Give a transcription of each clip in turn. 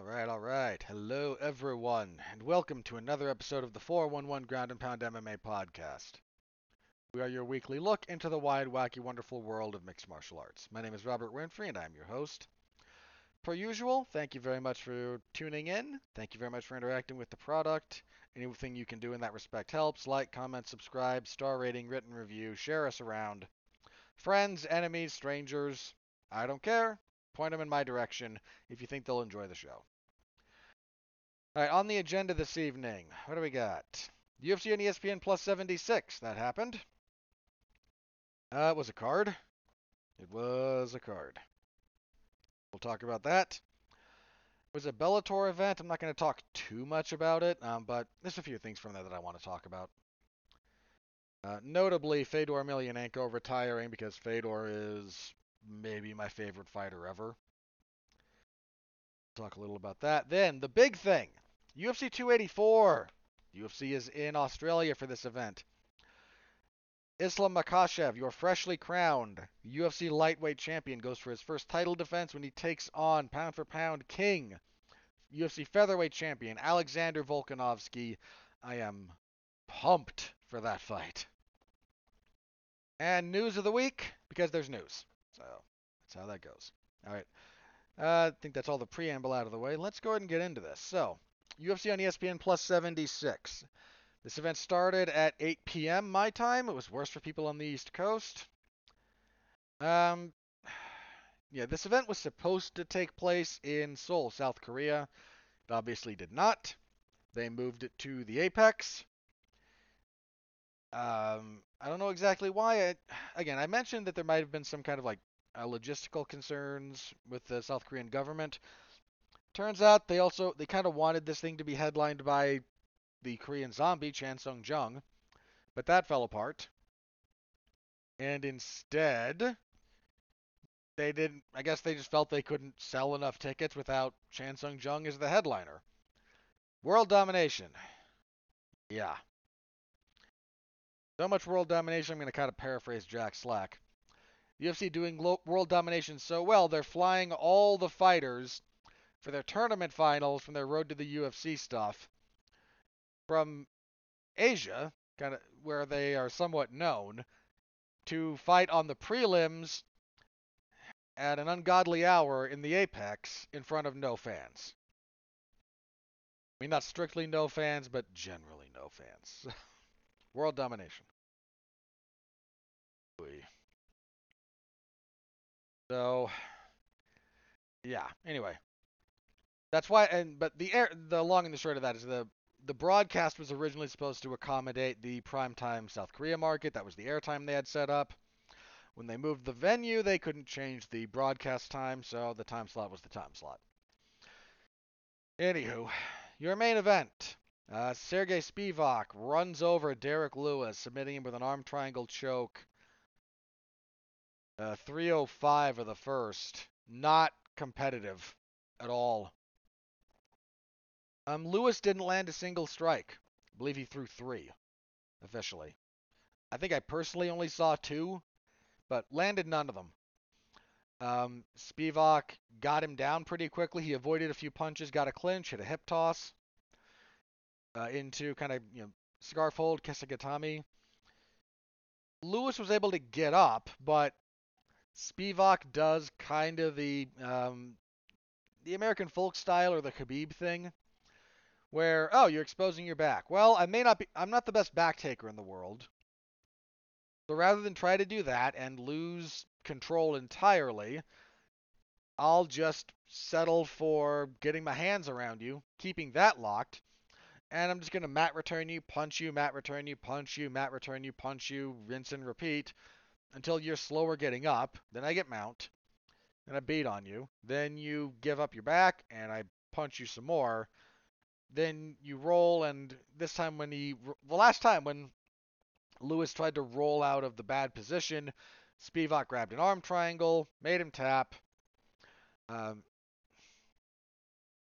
All right, all right. Hello, everyone, and welcome to another episode of the 411 Ground and Pound MMA podcast. We are your weekly look into the wide, wacky, wonderful world of mixed martial arts. My name is Robert Winfree, and I'm your host. Per usual, thank you very much for tuning in. Thank you very much for interacting with the product. Anything you can do in that respect helps. Like, comment, subscribe, star rating, written review, share us around. Friends, enemies, strangers, I don't care. Point them in my direction if you think they'll enjoy the show. All right, on the agenda this evening, what do we got? UFC on ESPN Plus 76. That happened. Uh, it was a card. It was a card. We'll talk about that. It was a Bellator event. I'm not going to talk too much about it, um, but there's a few things from there that I want to talk about. Uh, notably, Fedor Emelianenko retiring because Fedor is maybe my favorite fighter ever. Talk a little about that. Then the big thing, UFC 284. UFC is in Australia for this event. Islam Makhachev, your freshly crowned UFC lightweight champion, goes for his first title defense when he takes on pound for pound king, UFC featherweight champion Alexander Volkanovski. I am pumped for that fight. And news of the week, because there's news. So that's how that goes. All right. Uh, I think that's all the preamble out of the way. Let's go ahead and get into this. So, UFC on ESPN Plus 76. This event started at 8 p.m. my time. It was worse for people on the East Coast. Um, yeah, this event was supposed to take place in Seoul, South Korea. It obviously did not. They moved it to the Apex. Um, I don't know exactly why. I, again, I mentioned that there might have been some kind of like uh, logistical concerns with the South Korean government. Turns out they also they kind of wanted this thing to be headlined by the Korean zombie Chan Sung Jung, but that fell apart. And instead, they didn't. I guess they just felt they couldn't sell enough tickets without Chan Sung Jung as the headliner. World domination. Yeah. So much world domination. I'm going to kind of paraphrase Jack Slack. UFC doing world domination so well, they're flying all the fighters for their tournament finals from their road to the UFC stuff from Asia, kind of where they are somewhat known, to fight on the prelims at an ungodly hour in the Apex in front of no fans. I mean, not strictly no fans, but generally no fans. World domination. So, yeah. Anyway, that's why. And but the air, the long and the short of that is the the broadcast was originally supposed to accommodate the primetime South Korea market. That was the airtime they had set up. When they moved the venue, they couldn't change the broadcast time, so the time slot was the time slot. Anywho, your main event. Uh, Sergey Spivak runs over Derrick Lewis, submitting him with an arm triangle choke. Uh, 305 of the first. Not competitive at all. Um, Lewis didn't land a single strike. I believe he threw three, officially. I think I personally only saw two, but landed none of them. Um, Spivak got him down pretty quickly. He avoided a few punches, got a clinch, hit a hip toss uh, into kind of you know scarf hold Kesagatame. Lewis was able to get up, but Spivak does kind of the um, the American folk style or the Khabib thing, where oh you're exposing your back. Well, I may not be. I'm not the best back taker in the world. So rather than try to do that and lose control entirely, I'll just settle for getting my hands around you, keeping that locked, and I'm just going to mat return you, punch you, mat return you, punch you, mat return you, punch you, rinse and repeat until you're slower getting up. Then I get mount, and I beat on you. Then you give up your back, and I punch you some more. Then you roll, and this time when he, the last time when Lewis tried to roll out of the bad position, Spivak grabbed an arm triangle, made him tap. Um,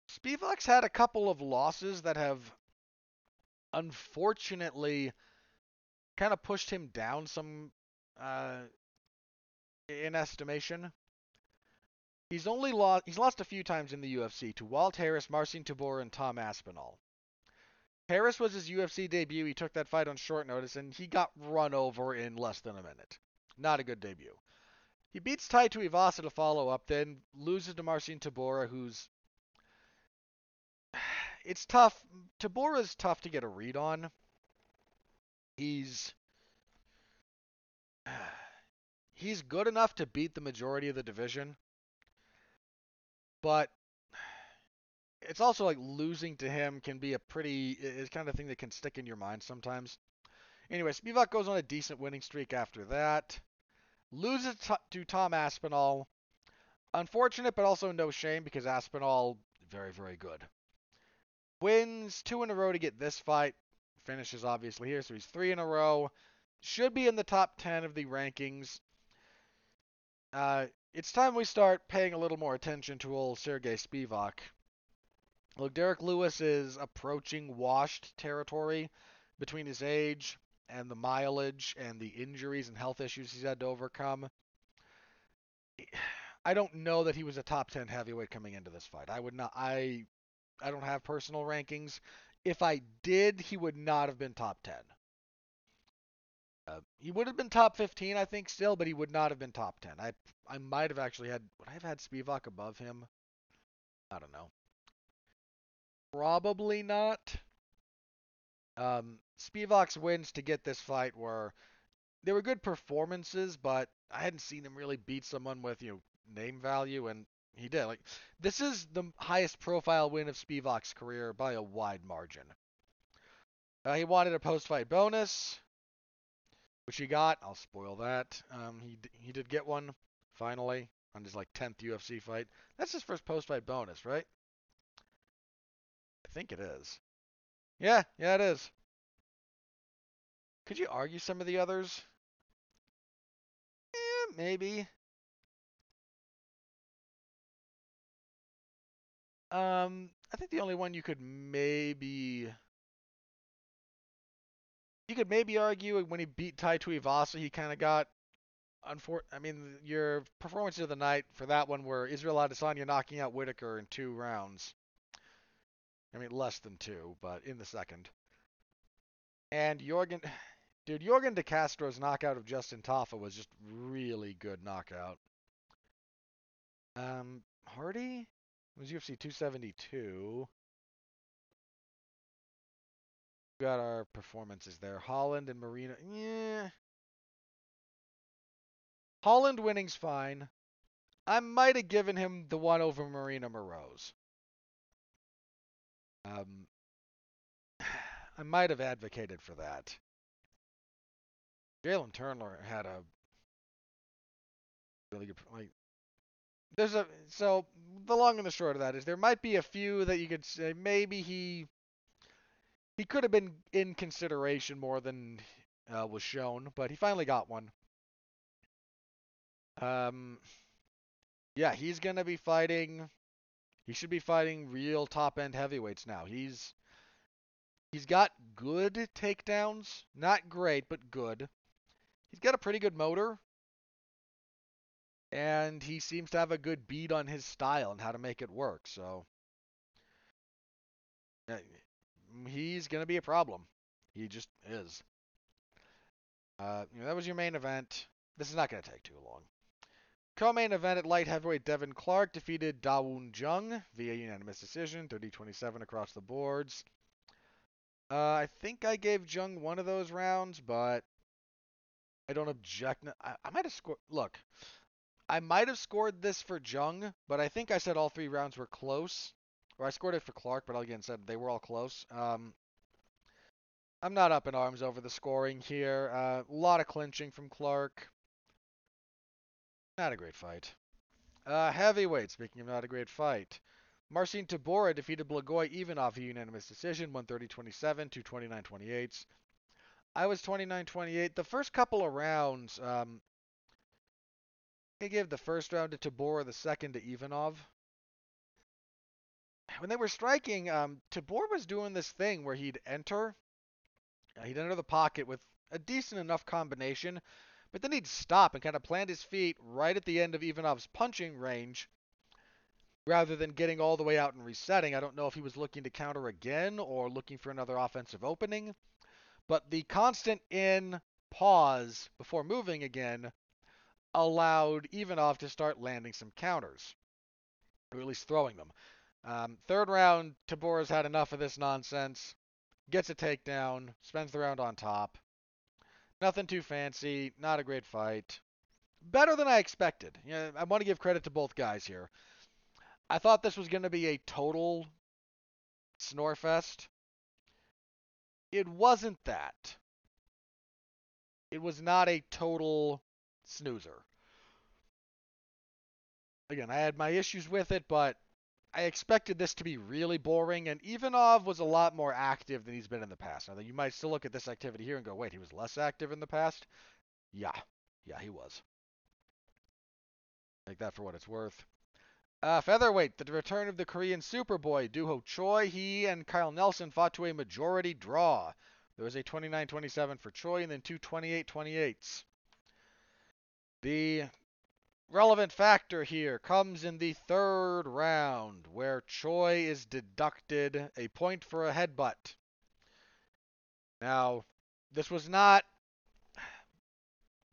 Spivak's had a couple of losses that have unfortunately kind of pushed him down some uh, in estimation. He's only lost. He's lost a few times in the UFC to Walt Harris, Marcin Tybura, and Tom Aspinall. Harris was his UFC debut. He took that fight on short notice, and he got run over in less than a minute. Not a good debut. He beats Tai Tuivasa to follow up, then loses to Marcin Tybura, who's it's tough. Tybura's tough to get a read on. He's he's good enough to beat the majority of the division, but it's also like losing to him can be a pretty it's kind of thing that can stick in your mind sometimes. Anyway, Spivak goes on a decent winning streak after that. Loses to Tom Aspinall. Unfortunate, but also no shame because Aspinall very very good. Wins two in a row to get this fight. Finishes obviously here, so he's three in a row. Should be in the top ten of the rankings. Uh, it's time we start paying a little more attention to old Sergey Spivak. Look, Derrick Lewis is approaching washed territory between his age and the mileage and the injuries and health issues he's had to overcome. I don't know that he was a top 10 heavyweight coming into this fight. I would not I I don't have personal rankings. If I did, he would not have been top 10. Uh, he would have been top 15, I think, still, but he would not have been top 10. I I might have actually had would I have had Spivak above him? I don't know. Probably not. Um, Spivak's wins to get this fight were they were good performances, but I hadn't seen him really beat someone with you know name value, and he did. Like this is the highest profile win of Spivak's career by a wide margin. Uh, he wanted a post-fight bonus, which he got. I'll spoil that. Um, he he did get one finally on his like 10th UFC fight. That's his first post-fight bonus, right? I think it is. Yeah, yeah, it is. Could you argue some of the others? Eh, maybe. Um, I think the only one you could maybe you could maybe argue when he beat Tai Tuivasa, he kind of got unfor- I mean, your performances of the night for that one were Israel Adesanya knocking out Whittaker in two rounds. I mean, less than two, but in the second. And Yorgan, dude, Yorgan De Castro's knockout of Justin Tafa was just really good knockout. Um, Hardy was UFC 272. Got our performances there. Holland and Maryna. Yeah. Holland winning's fine. I might have given him the one over Maryna Moroz. Um, I might have advocated for that. Jalin Turner had a really good, like, there's a so the long and the short of that is there might be a few that you could say maybe he he could have been in consideration more than uh, was shown, but he finally got one. Um, yeah, he's gonna be fighting. He should be fighting real top end heavyweights now. He's he's got good takedowns, not great, but good. He's got a pretty good motor and he seems to have a good beat on his style and how to make it work. So he's going to be a problem. He just is. Uh, you know, that was your main event. This is not going to take too long. Co-main event at light heavyweight, Devin Clark defeated Dawoon Jung via unanimous decision, 30-27 across the boards. Uh, I think I gave Jung one of those rounds, but I don't object. I, I might have scored. Look, I might have scored this for Jung, but I think I said all three rounds were close. I scored it for Clark, but again said they were all close. Um, I'm not up in arms over the scoring here. A uh, lot of clinching from Clark. Not a great fight. Uh, heavyweight, speaking of not a great fight. Marcin Tybura defeated Blagoy Ivanov a unanimous decision, 130-27 to 29-28. I was 29-28. The first couple of rounds, um, I gave the first round to Tybura, the second to Ivanov. When they were striking, um, Tybura was doing this thing where he'd enter, uh, he'd enter the pocket with a decent enough combination, but then he'd stop and kind of plant his feet right at the end of Ivanov's punching range, rather than getting all the way out and resetting. I don't know if he was looking to counter again or looking for another offensive opening. But the constant in pause before moving again allowed Ivanov to start landing some counters, or at least throwing them. Um, third round, Tybura's had enough of this nonsense, gets a takedown, spends the round on top. Nothing too fancy, not a great fight. Better than I expected. You know, I want to give credit to both guys here. I thought this was going to be a total snorefest. It wasn't that. It was not a total snoozer. Again, I had my issues with it, but I expected this to be really boring, and Ivanov was a lot more active than he's been in the past. Now, you might still look at this activity here and go, wait, he was less active in the past? Yeah. Yeah, he was. Take that for what it's worth. Uh, featherweight, the return of the Korean Superboy, Doo Ho Choi. He and Kyle Nelson fought to a majority draw. There was a 29-27 for Choi and then two 28-28s. The relevant factor here comes in the third round, where Choi is deducted a point for a headbutt. Now, this was not.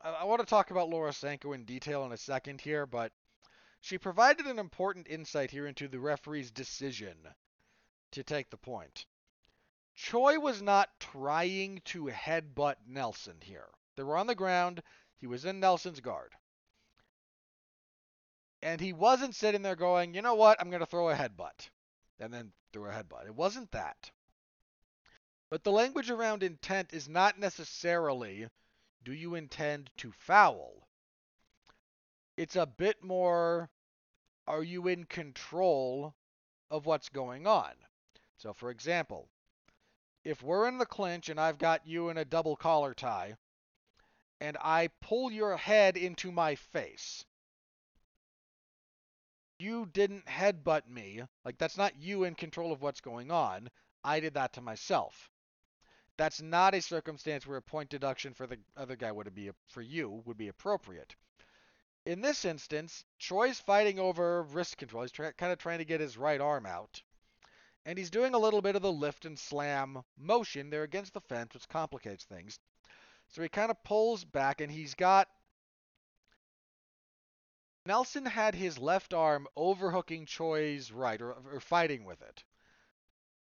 I, I want to talk about Laura Sanko in detail in a second here, but she provided an important insight here into the referee's decision to take the point. Choi was not trying to headbutt Nelson here. They were on the ground. He was in Nelson's guard. And he wasn't sitting there going, you know what, I'm going to throw a headbutt. And then throw a headbutt. It wasn't that. But the language around intent is not necessarily do you intend to foul? It's a bit more are you in control of what's going on? So, for example, if we're in the clinch and I've got you in a double collar tie, and I pull your head into my face, you didn't headbutt me. Like, that's not you in control of what's going on. I did that to myself. That's not a circumstance where a point deduction for the other guy would be for you would be appropriate. In this instance, Choi's fighting over wrist control. He's try, kind of trying to get his right arm out. And he's doing a little bit of the lift and slam motion there against the fence, which complicates things. So he kind of pulls back, and he's got Nelson had his left arm overhooking Choi's right, or, or fighting with it.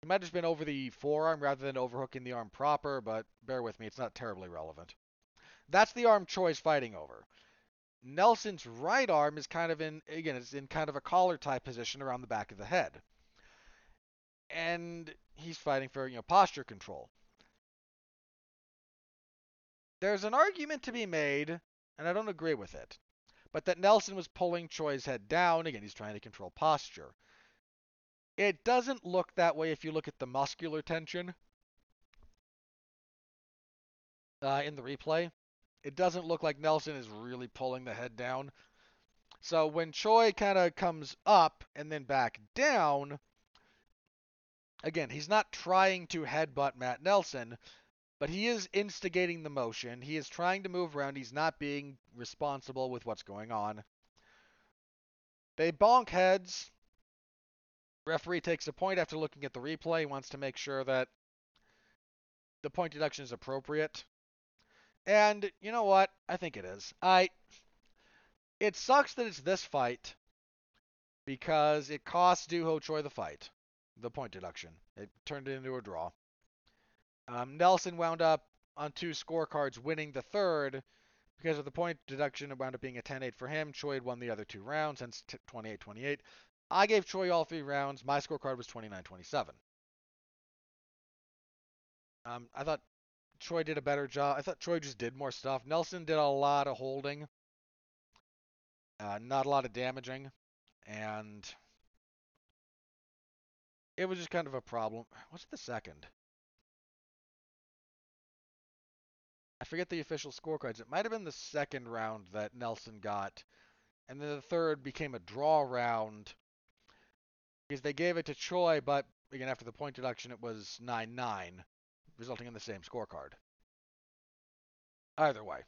He might have been over the forearm rather than overhooking the arm proper, but bear with me, it's not terribly relevant. That's the arm Choi's fighting over. Nelson's right arm is kind of in, again, it's in kind of a collar type position around the back of the head. And he's fighting for, you know, posture control. There's an argument to be made, and I don't agree with it, but that Nelson was pulling Choi's head down. Again, he's trying to control posture. It doesn't look that way if you look at the muscular tension uh, in the replay. It doesn't look like Nelson is really pulling the head down. So when Choi kind of comes up and then back down, again, he's not trying to headbutt Matt Nelson, but he is instigating the motion. He is trying to move around. He's not being responsible with what's going on. They bonk heads. Referee takes a point after looking at the replay, wants to make sure that the point deduction is appropriate. And you know what? I think it is. I it sucks that it's this fight because it cost Doo Ho Choi the fight, the point deduction. It turned it into a draw. Um, Nelson wound up on two scorecards winning the third because of the point deduction. It wound up being a 10-8 for him. Choi had won the other two rounds, hence 28-28. I gave Choi all three rounds. My scorecard was 29-27. Um, I thought Choi did a better job. I thought Choi just did more stuff. Nelson did a lot of holding, uh, not a lot of damaging, and it was just kind of a problem. What's the second? I forget the official scorecards. It might have been the second round that Nelson got, and then the third became a draw round because they gave it to Choi, but again after the point deduction it was 9-9, resulting in the same scorecard. Either way.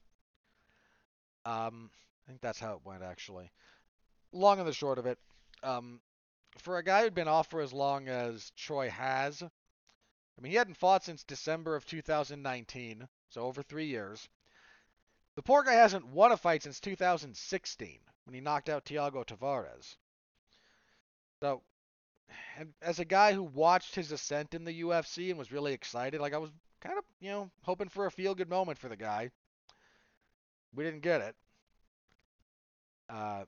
Um, I think that's how it went actually. Long and the short of it, um, for a guy who'd been off for as long as Choi has, I mean, he hadn't fought since December of 2019, so over three years. The poor guy hasn't won a fight since 2016 when he knocked out Thiago Tavares. So, and as a guy who watched his ascent in the UFC and was really excited, like I was kind of, you know, hoping for a feel good moment for the guy. We didn't get it. Uh,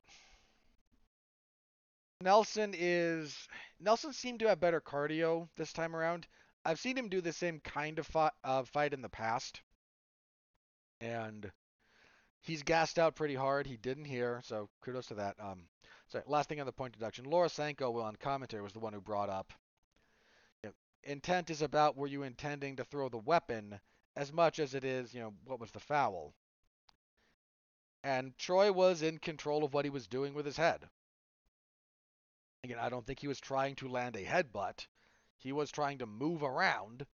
Nelson is Nelson seemed to have better cardio this time around. I've seen him do the same kind of fight, uh, fight in the past, and he's gassed out pretty hard. He didn't hear, so kudos to that. Um, sorry, last thing on the point deduction. Laura Sanko on commentary was the one who brought up you know, intent is about were you intending to throw the weapon as much as it is, you know, what was the foul. And Choi was in control of what he was doing with his head. Again, I don't think he was trying to land a headbutt. He was trying to move around.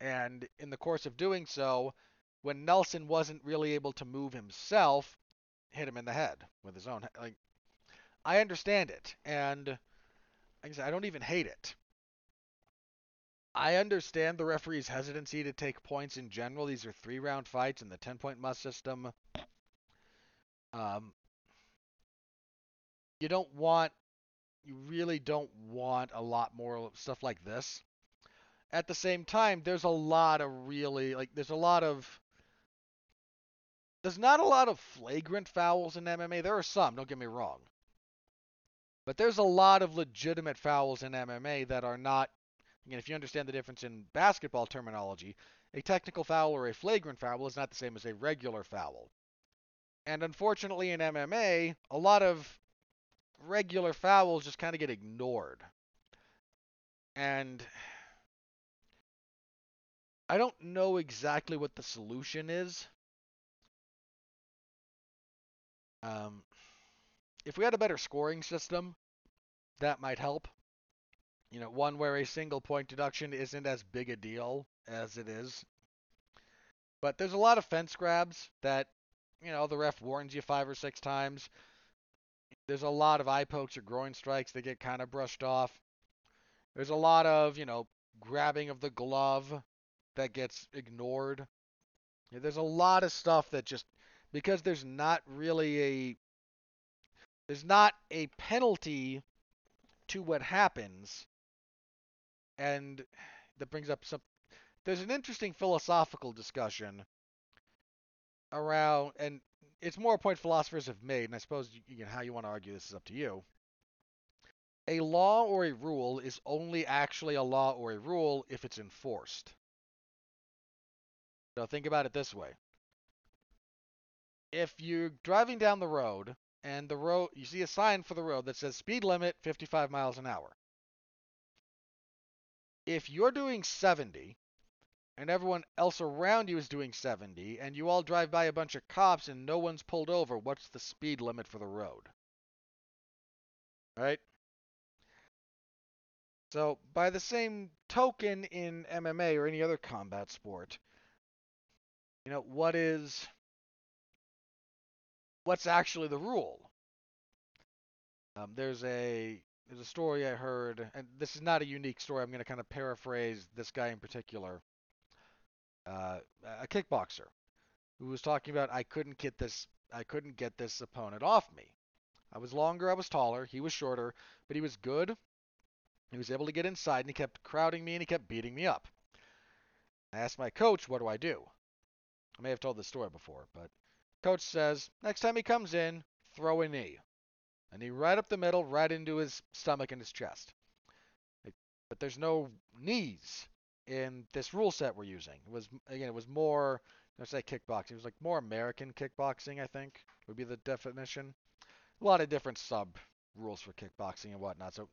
And in the course of doing so, when Nelson wasn't really able to move himself, hit him in the head with his own. Like, I understand it, and I I don't even hate it. I understand the referee's hesitancy to take points in general. These are three round fights in the 10 point must system. Um, you don't want, you really don't want a lot more stuff like this. At the same time, there's a lot of really, like, there's a lot of, there's not a lot of flagrant fouls in MMA. There are some, don't get me wrong. But there's a lot of legitimate fouls in MMA that are not, again, if you understand the difference in basketball terminology, a technical foul or a flagrant foul is not the same as a regular foul. And unfortunately, in MMA, a lot of regular fouls just kind of get ignored. And I don't know exactly what the solution is. Um, if we had a better scoring system, that might help. You know, one where a single point deduction isn't as big a deal as it is. But there's a lot of fence grabs that you know, the ref warns you five or six times. There's a lot of eye pokes or groin strikes that get kind of brushed off. There's a lot of, you know, grabbing of the glove that gets ignored. There's a lot of stuff that just because there's not really a there's not a penalty to what happens and that brings up some there's an interesting philosophical discussion around, and it's more a point philosophers have made, and I suppose you, know, how you want to argue this is up to you. A law or a rule is only actually a law or a rule if it's enforced. So think about it this way. If you're driving down the road and the road you see a sign for the road that says speed limit 55 miles an hour. If you're doing 70 and everyone else around you is doing 70, and you all drive by a bunch of cops and no one's pulled over, what's the speed limit for the road? Right? So, by the same token in MMA or any other combat sport, you know, what is what's actually the rule? Um, there's a there's a story I heard, and this is not a unique story. I'm going to kind of paraphrase this guy in particular uh, a kickboxer who was talking about I couldn't get this I couldn't get this opponent off me. I was longer, I was taller, he was shorter, but he was good. He was able to get inside and he kept crowding me and he kept beating me up. I asked my coach, what do I do? I may have told this story before, but coach says, next time he comes in, throw a knee. A knee right up the middle, right into his stomach and his chest. But there's no knees in this rule set we're using. It was again, it was more let's say kickboxing. It was like more American kickboxing, I think, would be the definition. A lot of different sub rules for kickboxing and whatnot. So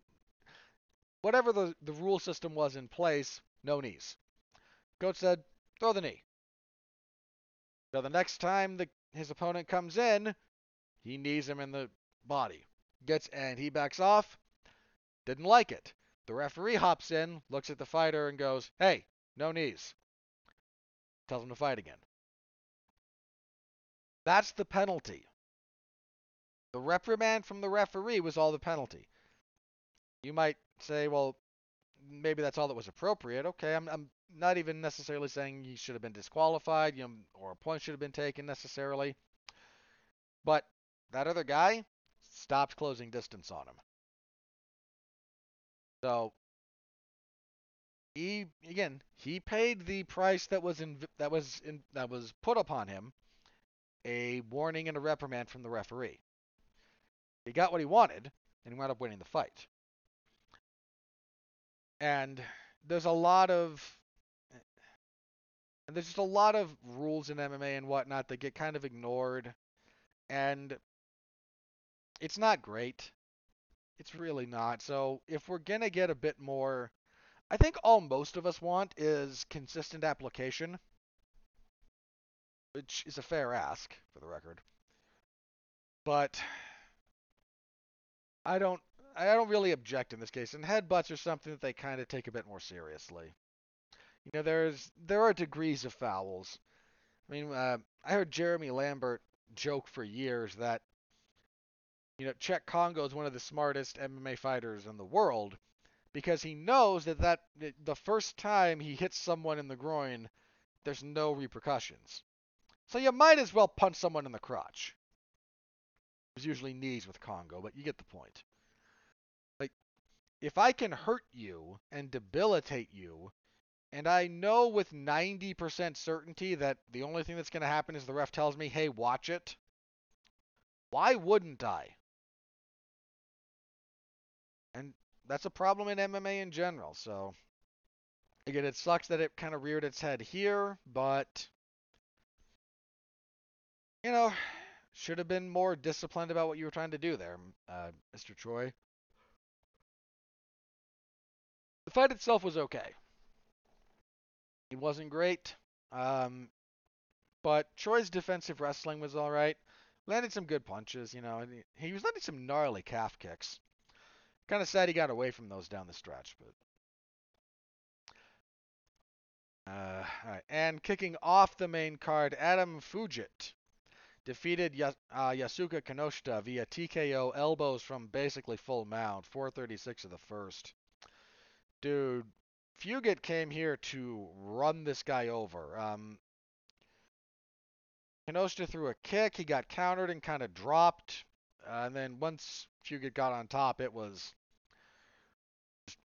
whatever the, the rule system was in place, no knees. Coach said, throw the knee. So the next time the, his opponent comes in, he knees him in the body. Gets and he backs off. Didn't like it. The referee hops in, looks at the fighter, and goes, Hey, no knees. Tells him to fight again. That's the penalty. The reprimand from the referee was all the penalty. You might say, well, maybe that's all that was appropriate. Okay, I'm, I'm not even necessarily saying he should have been disqualified, you know, or a point should have been taken necessarily. But that other guy stopped closing distance on him. So he again he paid the price that was in that was in that was put upon him, a warning and a reprimand from the referee. He got what he wanted, and he wound up winning the fight. And there's a lot of there's just a lot of rules in MMA and whatnot that get kind of ignored, and it's not great. It's really not. So if we're gonna get a bit more, I think all most of us want is consistent application, which is a fair ask for the record. But I don't I don't really object in this case, and headbutts are something that they kind of take a bit more seriously. You know, there's there are degrees of fouls. I mean, uh, I heard Jeremy Lambert joke for years that you know Cheick Kongo is one of the smartest MMA fighters in the world because he knows that that the first time he hits someone in the groin, there's no repercussions. So you might as well punch someone in the crotch. It's usually knees with Kongo, but you get the point. If I can hurt you and debilitate you, and I know with 90% certainty that the only thing that's going to happen is the ref tells me, hey, watch it, why wouldn't I? And that's a problem in MMA in general. So, again, it sucks that it kind of reared its head here, but, you know, should have been more disciplined about what you were trying to do there, uh, Mr. Choi. The fight itself was okay. It wasn't great, um, but Choi's defensive wrestling was all right. Landed some good punches, you know, and he was landing some gnarly calf kicks. Kind of sad he got away from those down the stretch, but. Uh. And kicking off the main card, Adam Fugitt defeated Yas- uh, Yusaku Kinoshita via TKO elbows from basically full mount, 436 of the first. Dude, Fugitt came here to run this guy over. Um, Kinoshita threw a kick, he got countered and kind of dropped. Uh, and then once Fugitt got on top, it was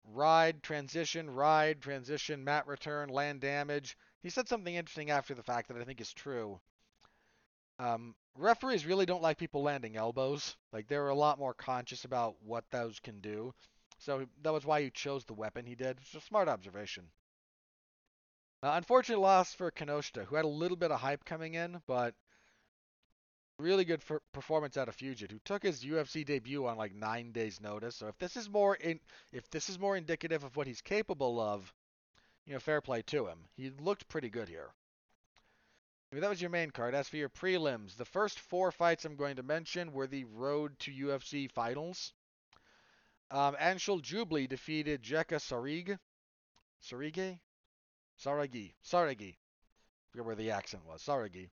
ride, transition, ride, transition, mat return, land damage. He said something interesting after the fact that I think is true. Um, referees really don't like people landing elbows. Like they're a lot more conscious about what those can do. So that was why he chose the weapon he did. It's a smart observation. Uh, unfortunate loss for Kinoshita, who had a little bit of hype coming in, but really good for performance out of Fugitt, who took his UFC debut on like nine days' notice. So if this is more in, if this is more indicative of what he's capable of, you know, fair play to him. He looked pretty good here. I mean, that was your main card. As for your prelims, the first four fights I'm going to mention were the road to UFC finals. Um, Anshul Jubli defeated Jeka Sarig. Sarige? Saragih. Saragih. Forget where the accent was. Saragih.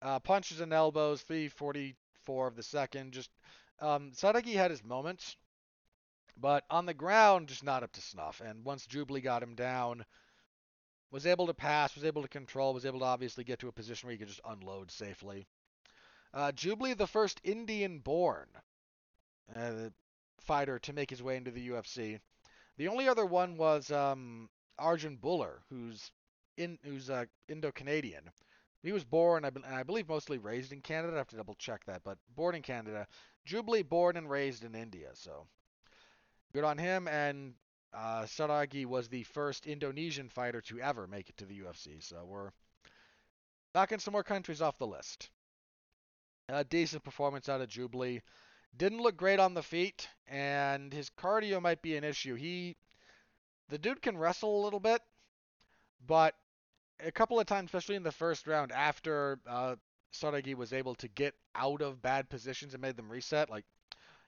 Uh, punches and elbows, 344 of the second. Just um, Saragih had his moments, but on the ground, just not up to snuff. And once Jubli got him down, was able to pass, was able to control, was able to obviously get to a position where he could just unload safely. Uh, Jubli, the first Indian-born uh, fighter to make his way into the UFC. The only other one was um, Arjan Bhullar, who's in who's uh, Indo-Canadian. He was born, I believe, mostly raised in Canada. I have to double check that, but born in Canada. Jubli born and raised in India, so good on him. And uh, Saragih was the first Indonesian fighter to ever make it to the UFC, so we're knocking some more countries off the list. A decent performance out of Jubli. Didn't look great on the feet, and his cardio might be an issue. He, the dude can wrestle a little bit, but a couple of times, especially in the first round, after uh, Saragih was able to get out of bad positions and made them reset, like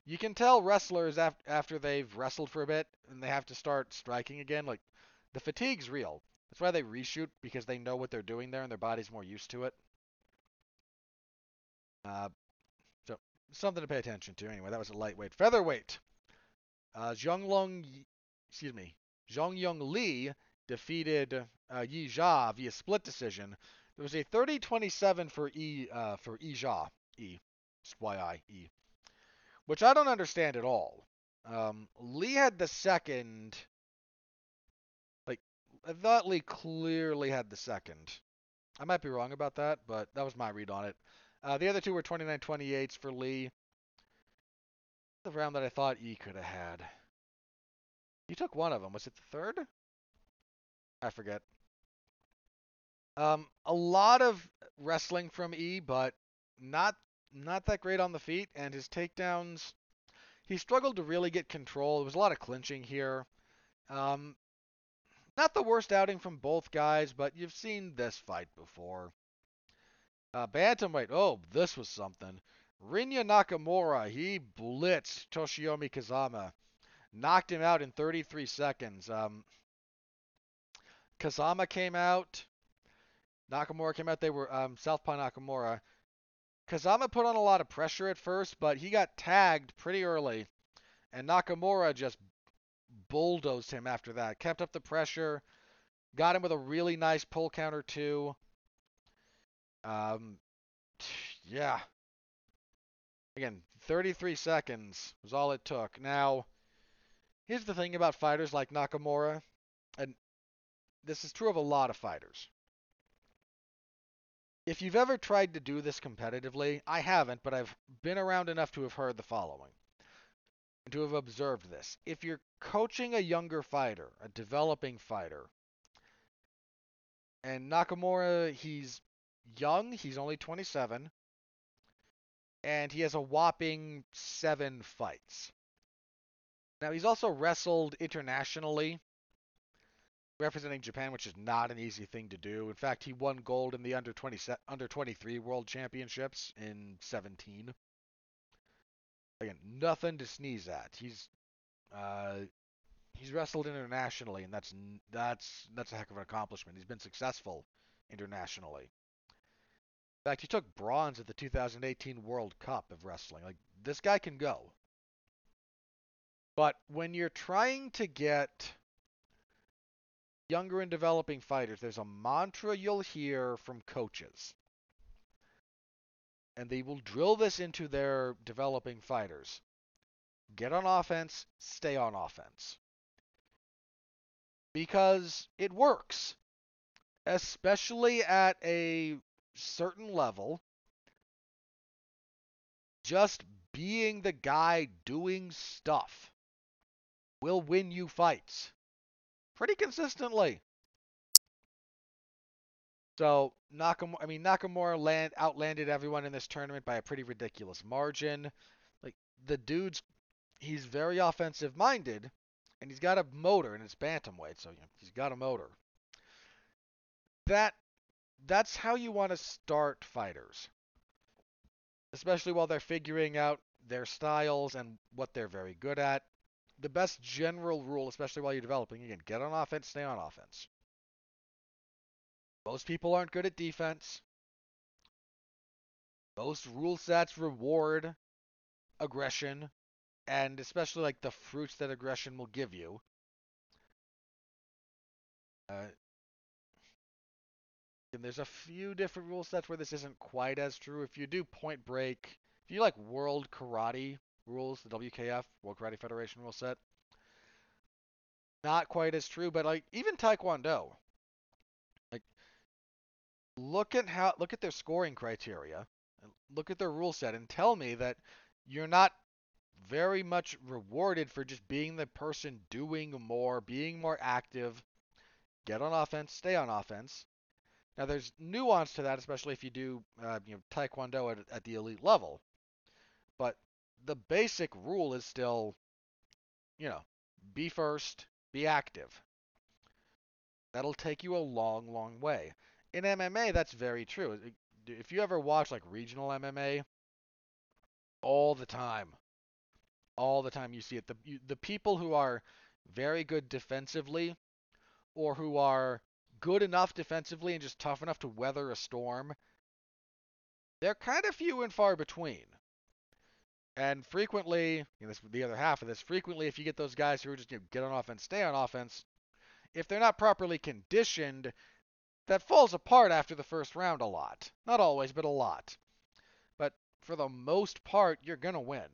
you can tell wrestlers af- after they've wrestled for a bit and they have to start striking again, like the fatigue's real. That's why they reshoot because they know what they're doing there and their body's more used to it. Uh, something to pay attention to. Anyway, that was a lightweight, featherweight. Uh, Zhang Long, excuse me, Jeong Yeong Lee defeated uh, Yi Zha via split decision. There was a 30-27 for E uh, for Yi Zha, E, Y-I, E, which I don't understand at all. Um, Lee had the second. Like, I thought Lee clearly had the second. I might be wrong about that, but that was my read on it. Uh, the other two were 29-28s for Lee. The round that I thought E could have had. You took one of them. Was it the third? I forget. Um, a lot of wrestling from E, but not not that great on the feet, and his takedowns. He struggled to really get control. There was a lot of clinching here. Um, not the worst outing from both guys, but you've seen this fight before. Uh, Bantamweight, oh, this was something. Rinya Nakamura, he blitzed Toshiomi Kazama. Knocked him out in 33 seconds. Um, Kazama came out. Nakamura came out. They were um, Southpaw Nakamura. Kazama put on a lot of pressure at first, but he got tagged pretty early. And Nakamura just bulldozed him after that. Kept up the pressure. Got him with a really nice pull counter, too. Um, yeah. Again, 33 seconds was all it took. Now, here's the thing about fighters like Nakamura, and this is true of a lot of fighters. If you've ever tried to do this competitively, I haven't, but I've been around enough to have heard the following to have observed this. If you're coaching a younger fighter, a developing fighter, and Nakamura, he's young, he's only 27, and he has a whopping seven fights. Now, he's also wrestled internationally, representing Japan, which is not an easy thing to do. In fact, he won gold in the under 20 under 23 World Championships in 17. Again, nothing to sneeze at. He's uh, he's wrestled internationally, and that's that's that's a heck of an accomplishment. He's been successful internationally. In fact, he took bronze at the 2018 World Cup of wrestling. Like this guy can go. But when you're trying to get younger and developing fighters, there's a mantra you'll hear from coaches. And they will drill this into their developing fighters. Get on offense, stay on offense. Because it works. Especially at a certain level. Just being the guy doing stuff will win you fights pretty consistently. So Nakamura, I mean Nakamura land outlanded everyone in this tournament by a pretty ridiculous margin. Like the dude's, he's very offensive minded, and he's got a motor, and it's bantamweight, so you know, he's got a motor. That that's how you want to start fighters, especially while they're figuring out their styles and what they're very good at. The best general rule, especially while you're developing, again, get on offense, stay on offense. Most people aren't good at defense. Most rule sets reward aggression, and especially like the fruits that aggression will give you. Uh, and there's a few different rule sets where this isn't quite as true. If you do Point Break, if you like World Karate rules, the WKF, World Karate Federation rule set, not quite as true. But like even Taekwondo, like look at how look at their scoring criteria, look at their rule set, and tell me that you're not very much rewarded for just being the person doing more, being more active, get on offense, stay on offense. Now, there's nuance to that, especially if you do uh, you know Taekwondo at, at the elite level. But the basic rule is still, you know, be first, be active. That'll take you a long, long way. In MMA, that's very true. If you ever watch like regional MMA, all the time, all the time you see it. The the people who are very good defensively, or who are good enough defensively and just tough enough to weather a storm, they're kind of few and far between. And frequently, you know, this the other half of this, frequently if you get those guys who are just you know, get on offense, stay on offense, if they're not properly conditioned, that falls apart after the first round a lot. Not always, but a lot. But for the most part, you're going to win.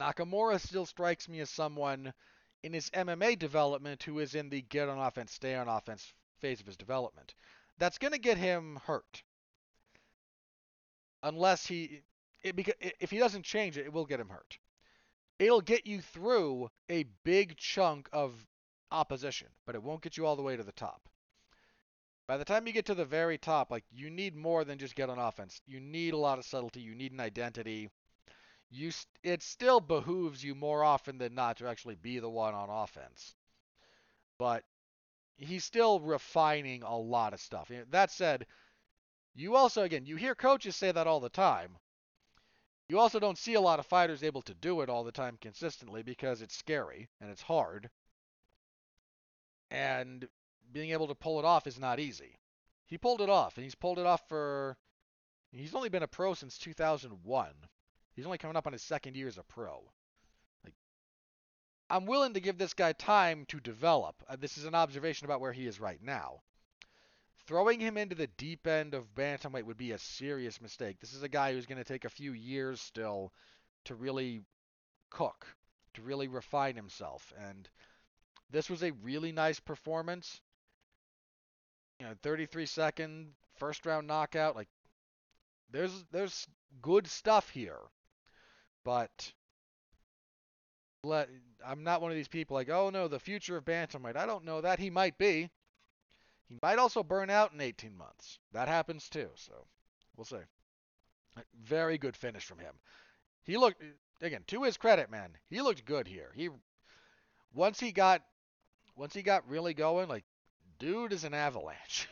Nakamura still strikes me as someone in his MMA development who is in the get on offense, stay on offense phase of his development. That's going to get him hurt. Unless he it, because if he doesn't change it, it will get him hurt. It'll get you through a big chunk of opposition, but it won't get you all the way to the top. By the time you get to the very top, like you need more than just get on offense. You need a lot of subtlety. You need an identity. You it still behooves you more often than not to actually be the one on offense. But he's still refining a lot of stuff. Eh, that said, you also again you hear coaches say that all the time. You also don't see a lot of fighters able to do it all the time consistently because it's scary and it's hard. And being able to pull it off is not easy. He pulled it off, and he's pulled it off for. He's only been a pro since 2001. He's only coming up on his second year as a pro. Like, I'm willing to give this guy time to develop. Uh, this is an observation about where he is right now. Throwing him into the deep end of bantamweight would be a serious mistake. This is a guy who's going to take a few years still to really cook, to really refine himself. And this was a really nice performance. You know, 33 second first round knockout. Like, there's there's good stuff here, but let I'm not one of these people like, oh no, the future of bantamweight. I don't know that he might be. He might also burn out in 18 months. That happens too, so we'll see. Very good finish from him. He looked again to his credit, man. He looked good here. He once he got once he got really going, like dude is an avalanche.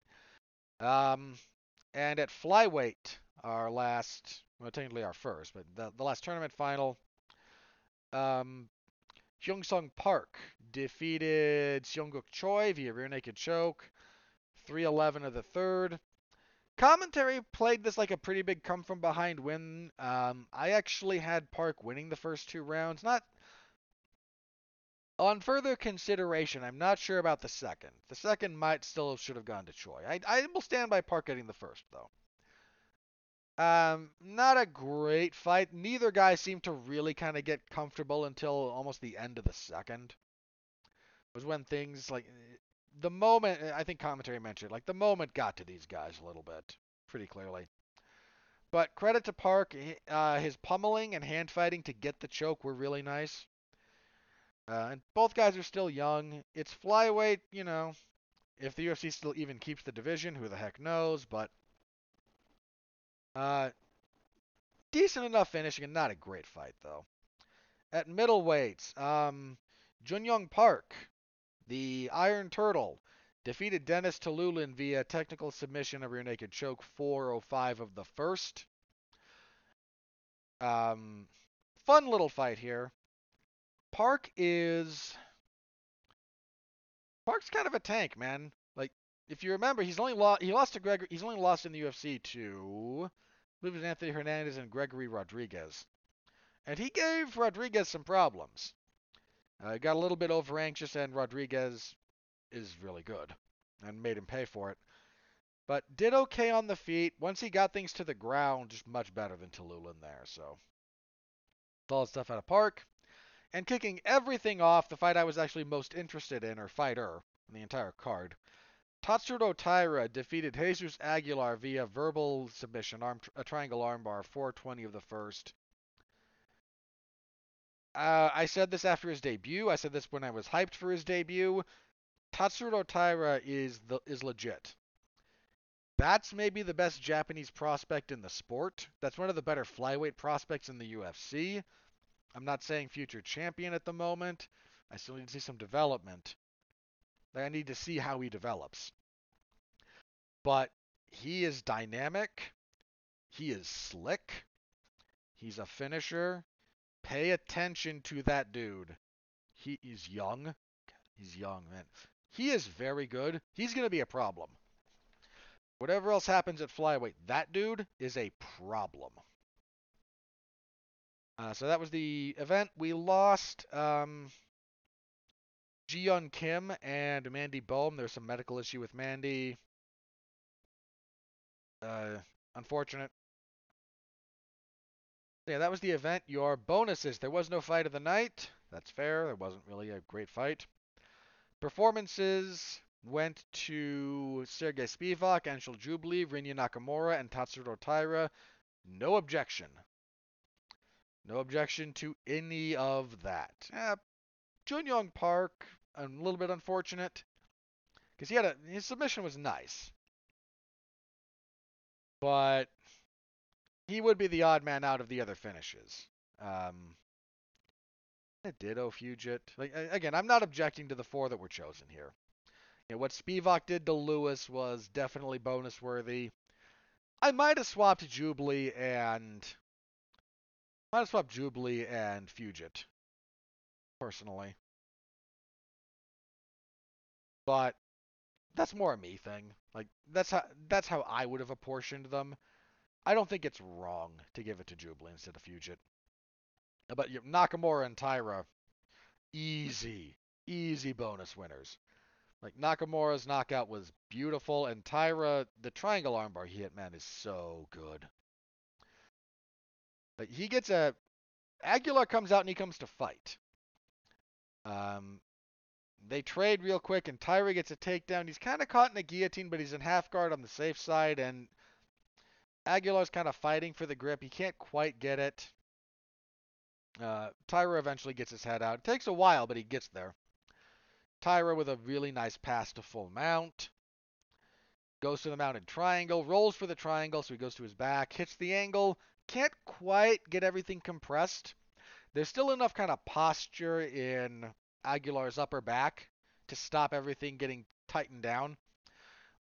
um, and at flyweight, our last, well, technically our first, but the, the last tournament final, um, Hyun Sung Park defeated Seongguk Choi via rear naked choke. 311 of the third. Commentary played this like a pretty big come from behind win. Um, I actually had Park winning the first two rounds. Not on further consideration, I'm not sure about the second. The second might still should have gone to Choi. I, I will stand by Park getting the first though. Um, not a great fight. Neither guy seemed to really kind of get comfortable until almost the end of the second. It was when things like the moment I think commentary mentioned like the moment got to these guys a little bit pretty clearly. But credit to Park, uh, his pummeling and hand fighting to get the choke were really nice. Uh, and both guys are still young. It's flyweight, you know. If the UFC still even keeps the division, who the heck knows? But uh, decent enough finishing and not a great fight though. At middleweight, um, Junyoung Park, the Iron Turtle, defeated Dennis Tiuliulin via technical submission of rear naked choke 405 of the first. Um, fun little fight here. Park is Park's kind of a tank, man. Like if you remember, he's only lost he lost to Gregory. he's only lost in the UFC to Believe Anthony Hernandez and Gregory Rodriguez. And he gave Rodriguez some problems. Uh, got a little bit over anxious, and Rodriguez is really good and made him pay for it. But did okay on the feet. Once he got things to the ground, just much better than Tiuliulin there. So solid stuff out of Park. And kicking everything off, the fight I was actually most interested in, or fighter, in the entire card. Tatsuro Taira defeated Jesus Aguilar via verbal submission, arm, a triangle armbar, 420 of the first. Uh, I said this after his debut. I said this when I was hyped for his debut. Tatsuro Taira is the is legit. That's maybe the best Japanese prospect in the sport. That's one of the better flyweight prospects in the UFC. I'm not saying future champion at the moment. I still need to see some development. I need to see how he develops. But he is dynamic. He is slick. He's a finisher. Pay attention to that dude. He is young. He's young, man. He is very good. He's going to be a problem. Whatever else happens at flyweight, that dude is a problem. Uh, so that was the event. We lost um, Jiyeon Kim and Mandy Bohm. There's some medical issue with Mandy. Uh, unfortunate. Yeah, that was the event. Your bonuses. There was no fight of the night. That's fair. There wasn't really a great fight. Performances went to Sergey Spivak, Anshul Jubli, Rinya Nakamura, and Tatsuro Taira. No objection. No objection to any of that. Uh, Jun Park, a little bit unfortunate because he had a his submission was nice, but he would be the odd man out of the other finishes. Um, Ditto Fugitt. Like again, I'm not objecting to the four that were chosen here. You know, what Spivak did to Lewis was definitely bonus worthy. I might have swapped Jubli and might have swapped Jubli and Fugitt personally. But that's more a me thing. Like that's how that's how I would have apportioned them. I don't think it's wrong to give it to Jubli instead of Fugitt. But you Nakamura and Taira, easy, easy bonus winners. Like Nakamura's knockout was beautiful, and Taira, the triangle armbar he hit, man, is so good. Like he gets a Aguilar comes out and he comes to fight. Um, they trade real quick, and Taira gets a takedown. He's kind of caught in a guillotine, but he's in half guard on the safe side, and Aguilar's kind of fighting for the grip. He can't quite get it. Uh, Taira eventually gets his head out. It takes a while, but he gets there. Taira with a really nice pass to full mount. Goes to the mounted triangle, rolls for the triangle, so he goes to his back, hits the angle, can't quite get everything compressed. There's still enough kind of posture in Aguilar's upper back to stop everything getting tightened down.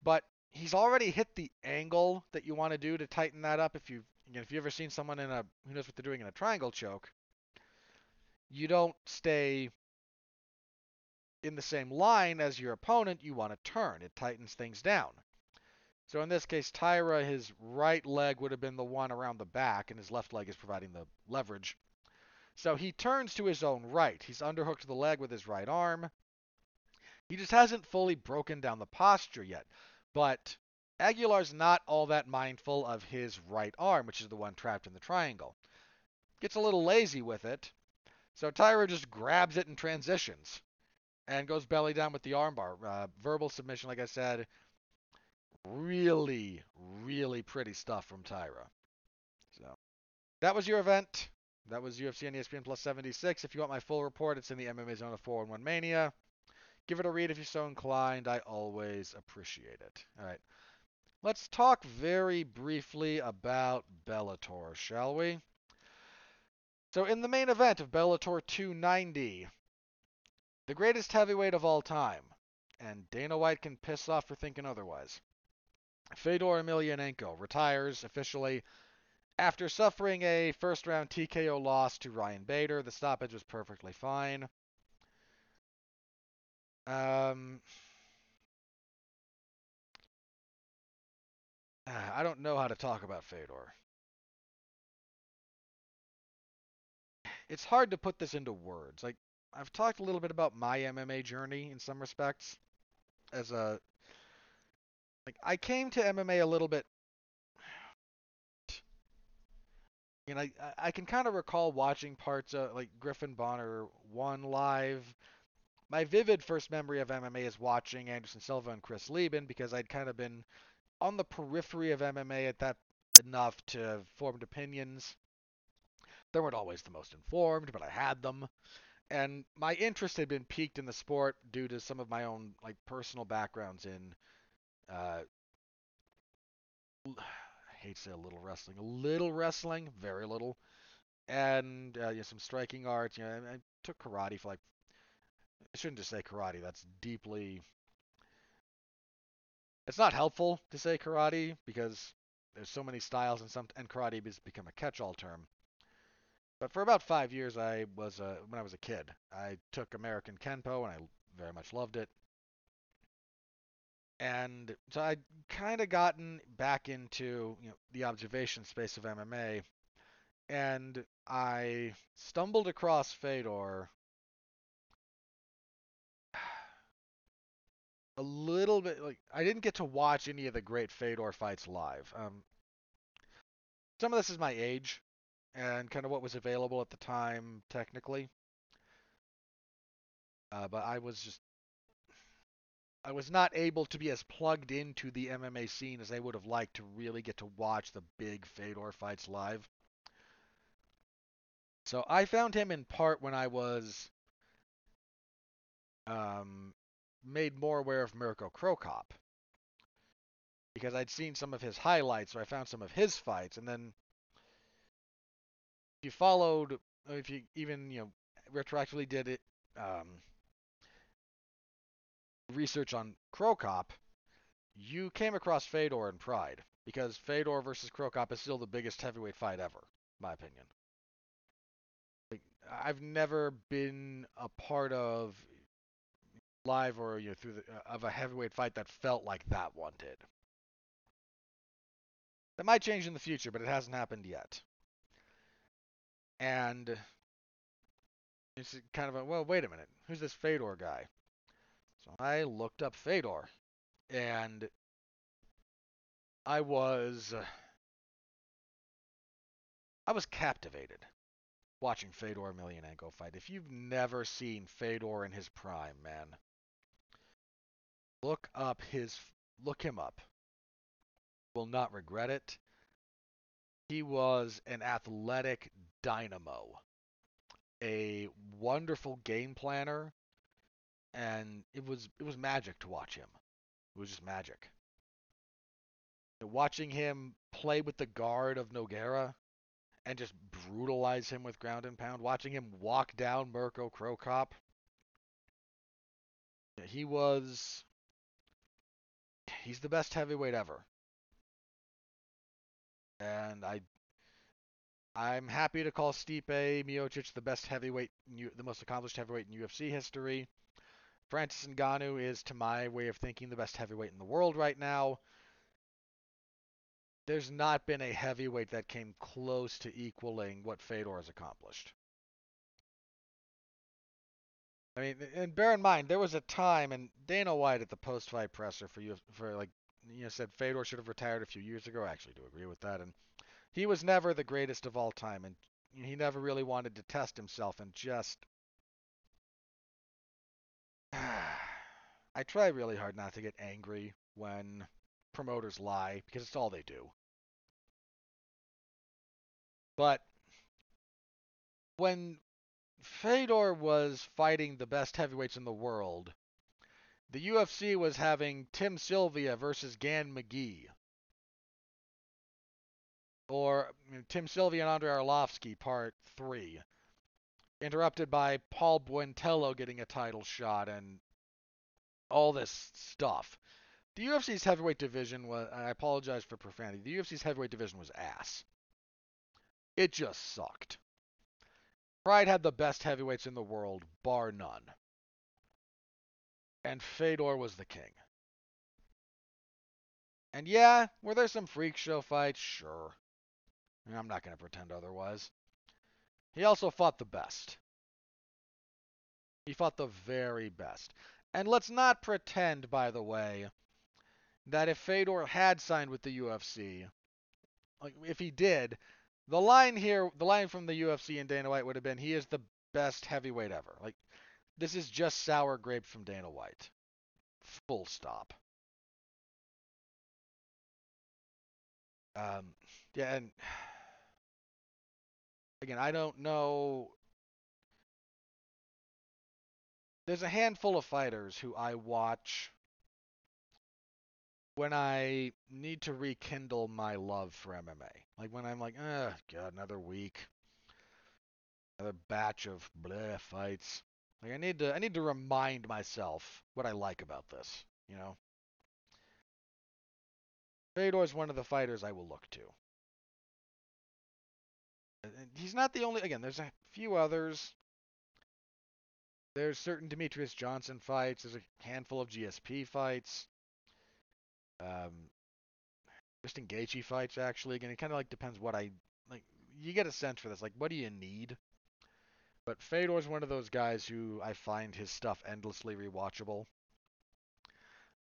But he's already hit the angle that you want to do to tighten that up. If you you know, if you've ever seen someone in a who knows what they're doing in a triangle choke, you don't stay in the same line as your opponent. You want to turn. It tightens things down. So in this case, Taira, his right leg would have been the one around the back, and his left leg is providing the leverage. So he turns to his own right. He's underhooked the leg with his right arm. He just hasn't fully broken down the posture yet. But Aguilar's not all that mindful of his right arm, which is the one trapped in the triangle. Gets a little lazy with it. So Taira just grabs it and transitions and goes belly down with the armbar. Uh, verbal submission, like I said, really, really pretty stuff from Taira. So that was your event. That was UFC on ESPN Plus 76. If you want my full report, it's in the MMA Zone of 411 Mania. Give it a read if you're so inclined. I always appreciate it. All right. Let's talk very briefly about Bellator, shall we? So, in the main event of Bellator 290, the greatest heavyweight of all time, and Dana White can piss off for thinking otherwise. Fedor Emelianenko retires officially after suffering a first round TKO loss to Ryan Bader. The stoppage was perfectly fine. Um, I don't know how to talk about Fedor. It's hard to put this into words. Like I've talked a little bit about my MMA journey in some respects as a like I came to MMA a little bit I, I can kind of recall watching parts of like Griffin Bonnar one live. My vivid first memory of MMA is watching Anderson Silva and Chris Leben because I'd kind of been on the periphery of MMA at that enough to have formed opinions. They weren't always the most informed, but I had them. And my interest had been piqued in the sport due to some of my own like personal backgrounds in uh, hate to say a little wrestling, a little wrestling, very little, and uh, you know, some striking arts. You know, I, I took karate for like I shouldn't just say karate. That's deeply it's not helpful to say karate because there's so many styles and some and karate has become a catch-all term. But for about five years, I was a, when I was a kid, I took American Kenpo and I very much loved it. And so I'd kind of gotten back into you know the observation space of MMA, and I stumbled across Fedor a little bit like I didn't get to watch any of the great Fedor fights live. Um, some of this is my age and kind of what was available at the time technically. Uh, but I was just I was not able to be as plugged into the MMA scene as I would have liked to really get to watch the big Fedor fights live. So I found him in part when I was um, made more aware of Mirko Cro Cop because I'd seen some of his highlights or I found some of his fights, and then if you followed, if you even you know retroactively did it um, research on Cro Cop, you came across Fedor and Pride because Fedor versus Cro Cop is still the biggest heavyweight fight ever, my opinion. Like, I've never been a part of live or you know, through the, uh, of a heavyweight fight that felt like that one did. That might change in the future, but it hasn't happened yet. And it's kind of a well, wait a minute, who's this Fedor guy? So I looked up Fedor, and I was uh, I was captivated watching Fedor Emelianenko fight. If you've never seen Fedor in his prime, man, look up his look him up. Will not regret it. He was an athletic dynamo, a wonderful game planner, and it was it was magic to watch him. It was just magic. Watching him play with the guard of Nogueira and just brutalize him with ground and pound, watching him walk down Mirko Cro Cop. He was he's the best heavyweight ever. And I I'm happy to call Stipe Miocic the best heavyweight, the most accomplished heavyweight in UFC history. Francis Ngannou is, to my way of thinking, the best heavyweight in the world right now. There's not been a heavyweight that came close to equaling what Fedor has accomplished. I mean, and bear in mind, there was a time, and Dana White at the post-fight presser for you, for like, you know, said Fedor should have retired a few years ago. I actually do agree with that, and he was never the greatest of all time, and he never really wanted to test himself, and just I try really hard not to get angry when promoters lie because it's all they do. But when Fedor was fighting the best heavyweights in the world, the UFC was having Tim Sylvia versus Gan McGee. Or Tim Sylvia and Andrei Arlovsky, part 3. Interrupted by Paul Buentello getting a title shot and all this stuff. The UFC's heavyweight division was, I apologize for profanity, the UFC's heavyweight division was ass. It just sucked. Pride had the best heavyweights in the world, bar none. And Fedor was the king. And yeah, were there some freak show fights? Sure. I'm not going to pretend otherwise. He also fought the best. He fought the very best. And let's not pretend, by the way, that if Fedor had signed with the UFC, like if he did, the line here, the line from the UFC and Dana White would have been, he is the best heavyweight ever. Like, this is just sour grapes from Dana White. Full stop. Um, yeah, and again, I don't know there's a handful of fighters who I watch when I need to rekindle my love for MMA. Like when I'm like, ah, God, another week, another batch of bleh fights. Like I need to, I need to remind myself what I like about this. You know, Fedor is one of the fighters I will look to. He's not the only. Again, there's a few others there's certain Demetrious Johnson fights. There's a handful of GSP fights. Um, Justin Gaethje fights actually. Again, it kind of like depends what I like. you get a sense for this. Like, what do you need? But Fedor's one of those guys who I find his stuff endlessly rewatchable.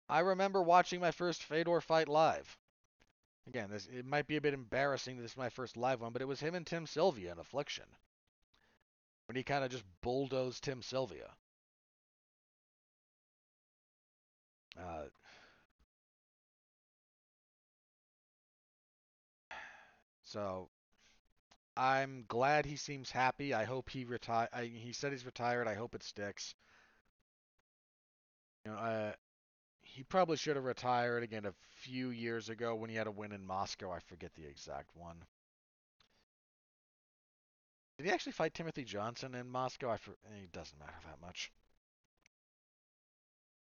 I remember watching my first Fedor fight live. Again, this it might be a bit embarrassing that this is my first live one, but it was him and Tim Sylvia in Affliction. When he kind of just bulldozed Tim Sylvia. Uh, so I'm glad he seems happy. I hope he retire. He said he's retired. I hope it sticks. You know, uh, he probably should have retired again a few years ago when he had a win in Moscow. I forget the exact one. Did he actually fight Timothy Johnson in Moscow? I for, it doesn't matter that much.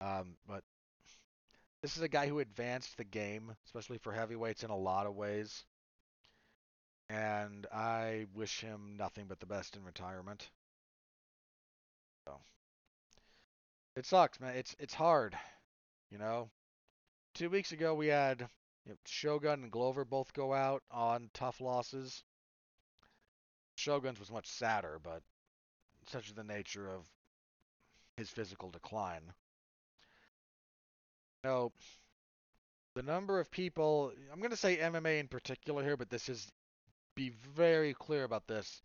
Um, but this is a guy who advanced the game, especially for heavyweights, in a lot of ways. And I wish him nothing but the best in retirement. So it sucks, man. It's it's hard, you know. Two weeks ago we had you know, Shogun and Glover both go out on tough losses. Shogun's was much sadder, but such is the nature of his physical decline. You know, the number of people, I'm going to say MMA in particular here, but this is be very clear about this.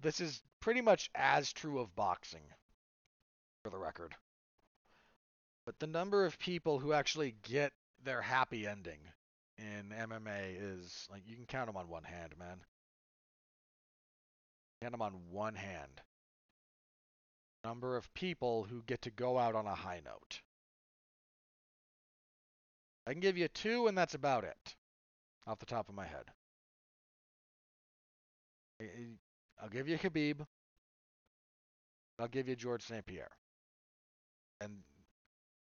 This is pretty much as true of boxing, for the record. But the number of people who actually get their happy ending in MMA is like you can count them on one hand, man. Count them on one hand. Number of people who get to go out on a high note. I can give you two, and that's about it, off the top of my head. I'll give you Khabib. I'll give you George St. Pierre. And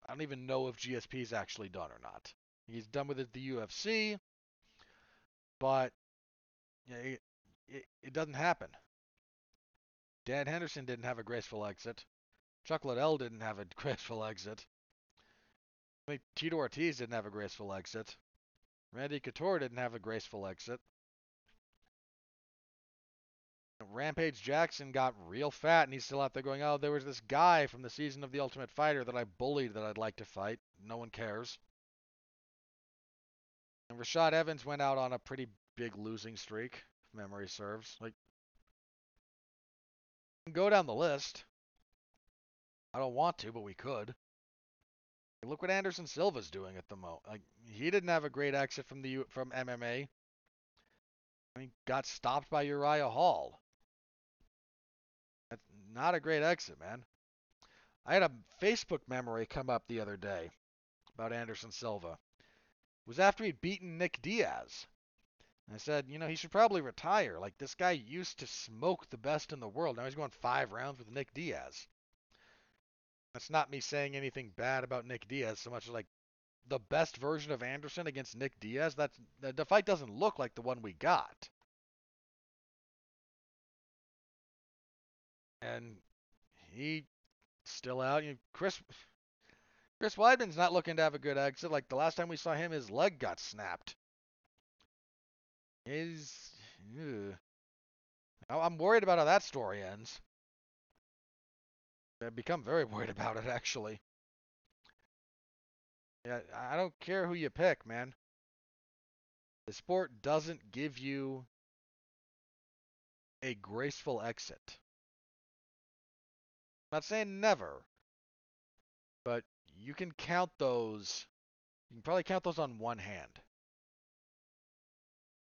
I don't even know if GSP is actually done or not. He's done with it the UFC, but you know, it, it, it, doesn't happen. Dan Henderson didn't have a graceful exit. Chuck Liddell didn't have a graceful exit. I mean, Tito Ortiz didn't have a graceful exit. Randy Couture didn't have a graceful exit. Rampage Jackson got real fat and he's still out there going, oh, there was this guy from the season of The Ultimate Fighter that I bullied that I'd like to fight. No one cares. And Rashad Evans went out on a pretty big losing streak, if memory serves. Like, go down the list. I don't want to, but we could. Look what Anderson Silva's doing at the moment. Like, he didn't have a great exit from the from MMA. I mean, got stopped by Uriah Hall. Not a great exit, man. I had a Facebook memory come up the other day about Anderson Silva. It was after he'd beaten Nick Diaz. I said, you know, he should probably retire. Like, this guy used to smoke the best in the world. Now he's going five rounds with Nick Diaz. That's not me saying anything bad about Nick Diaz so much as like the best version of Anderson against Nick Diaz. That's the fight doesn't look like the one we got. And he still out. You know, Chris Chris Weidman's not looking to have a good exit. Like the last time we saw him, his leg got snapped. Is I'm worried about how that story ends. I've become very worried about it actually. Yeah, I don't care who you pick, man. The sport doesn't give you a graceful exit. Not saying never, but you can count those. You can probably count those on one hand.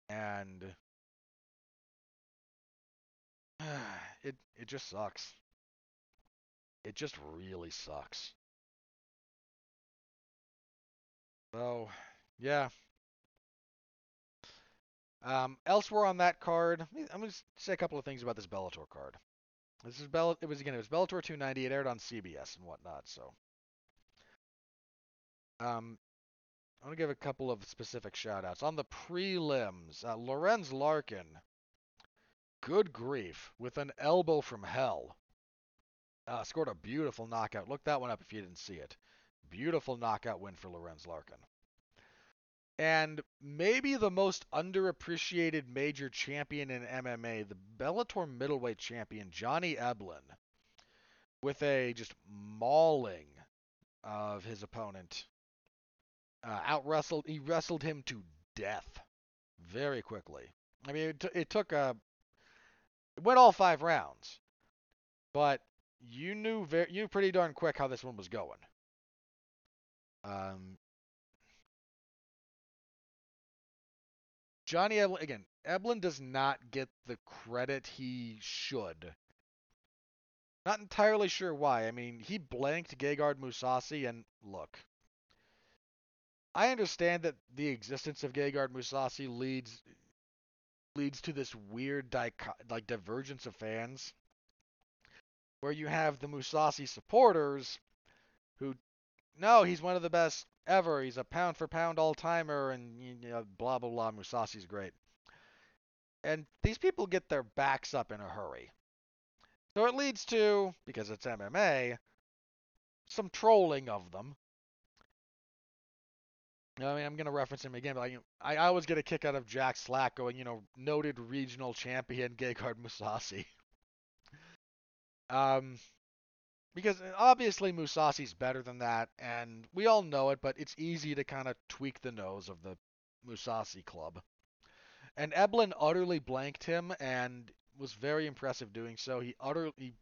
And it it just sucks. It just really sucks. So, yeah. Um, elsewhere on that card, I'm going to say a couple of things about this Bellator card. This is Bell. It was again. It was Bellator 290. It aired on CBS and whatnot. So, um, I want to give a couple of specific shout outs on the prelims. Uh, Lorenz Larkin, good grief, with an elbow from hell, uh, scored a beautiful knockout. Look that one up if you didn't see it. Beautiful knockout win for Lorenz Larkin. And maybe the most underappreciated major champion in MMA, the Bellator middleweight champion, Johnny Eblen, with a just mauling of his opponent. Uh, out wrestled, he wrestled him to death very quickly. I mean, it, t- it took a, it went all five rounds, but you knew very, you knew pretty darn quick how this one was going. Um, Johnny Eblen, again, Eblen does not get the credit he should. Not entirely sure why. I mean, he blanked Gegard Mousasi, and look, I understand that the existence of Gegard Mousasi leads leads to this weird dico- like divergence of fans, where you have the Mousasi supporters who, no, he's one of the best ever. He's a pound for pound all timer, and you know, blah blah blah. Mousasi's great, and these people get their backs up in a hurry. So it leads to, because it's MMA, some trolling of them. I mean, I'm going to reference him again, but I, I always get a kick out of Jack Slack going, you know, noted regional champion Gegard Mousasi. um, because uh, obviously Mousasi's better than that, and we all know it, but it's easy to kind of tweak the nose of the Mousasi club. And Eblen utterly blanked him and was very impressive doing so. He utterly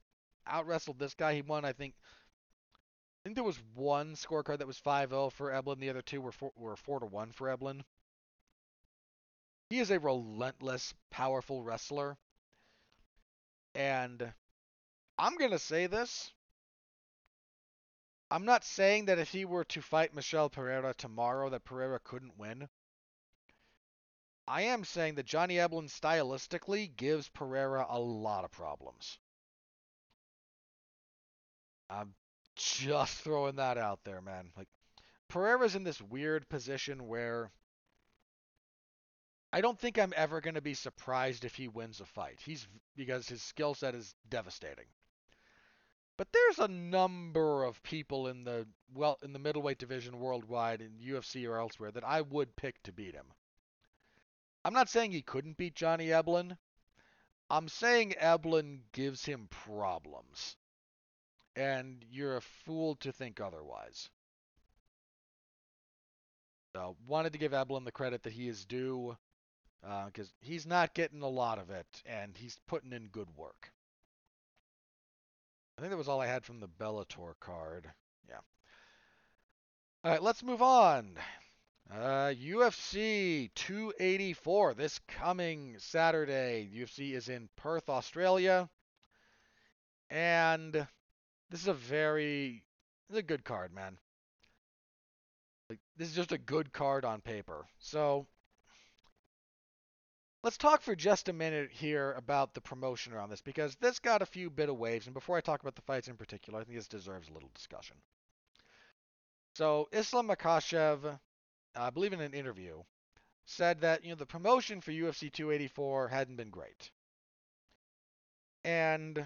out wrestled this guy. He won, I think. I think there was one scorecard that was 5-0 for Eblen. The other two were four, were four to one for Eblen. He is a relentless, powerful wrestler, and I'm gonna say this. I'm not saying that if he were to fight Michelle Pereira tomorrow, that Pereira couldn't win. I am saying that Johnny Eblen stylistically gives Pereira a lot of problems. I'm just throwing that out there, man. Like Pereira's in this weird position where I don't think I'm ever going to be surprised if he wins a fight. He's because his skill set is devastating. But there's a number of people in the well in the middleweight division worldwide in UFC or elsewhere that I would pick to beat him. I'm not saying he couldn't beat Johnny Eblen. I'm saying Eblen gives him problems. And you're a fool to think otherwise. So, wanted to give Eblen the credit that he is due because uh, he's not getting a lot of it, and he's putting in good work. I think that was all I had from the Bellator card. Yeah. All right, let's move on. Uh, UFC 284 this coming Saturday. UFC is in Perth, Australia, and this is a very, this is a good card, man. Like, this is just a good card on paper. So let's talk for just a minute here about the promotion around this because this got a few bit of waves. And before I talk about the fights in particular, I think this deserves a little discussion. So Islam Makhachev I believe in an interview, said that you know the promotion for UFC 284 hadn't been great, and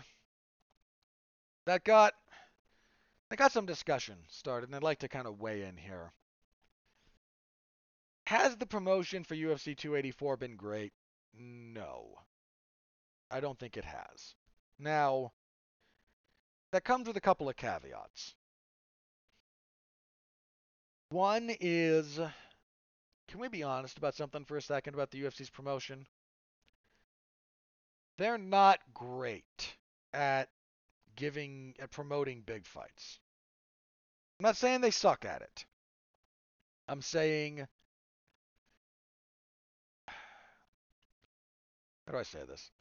that got that got some discussion started, and I'd like to kind of weigh in here. Has the promotion for UFC 284 been great? No. I don't think it has. Now, that comes with a couple of caveats. One is can we be honest about something for a second about the UFC's promotion? They're not great at giving at promoting big fights. I'm not saying they suck at it. I'm saying how do I say this?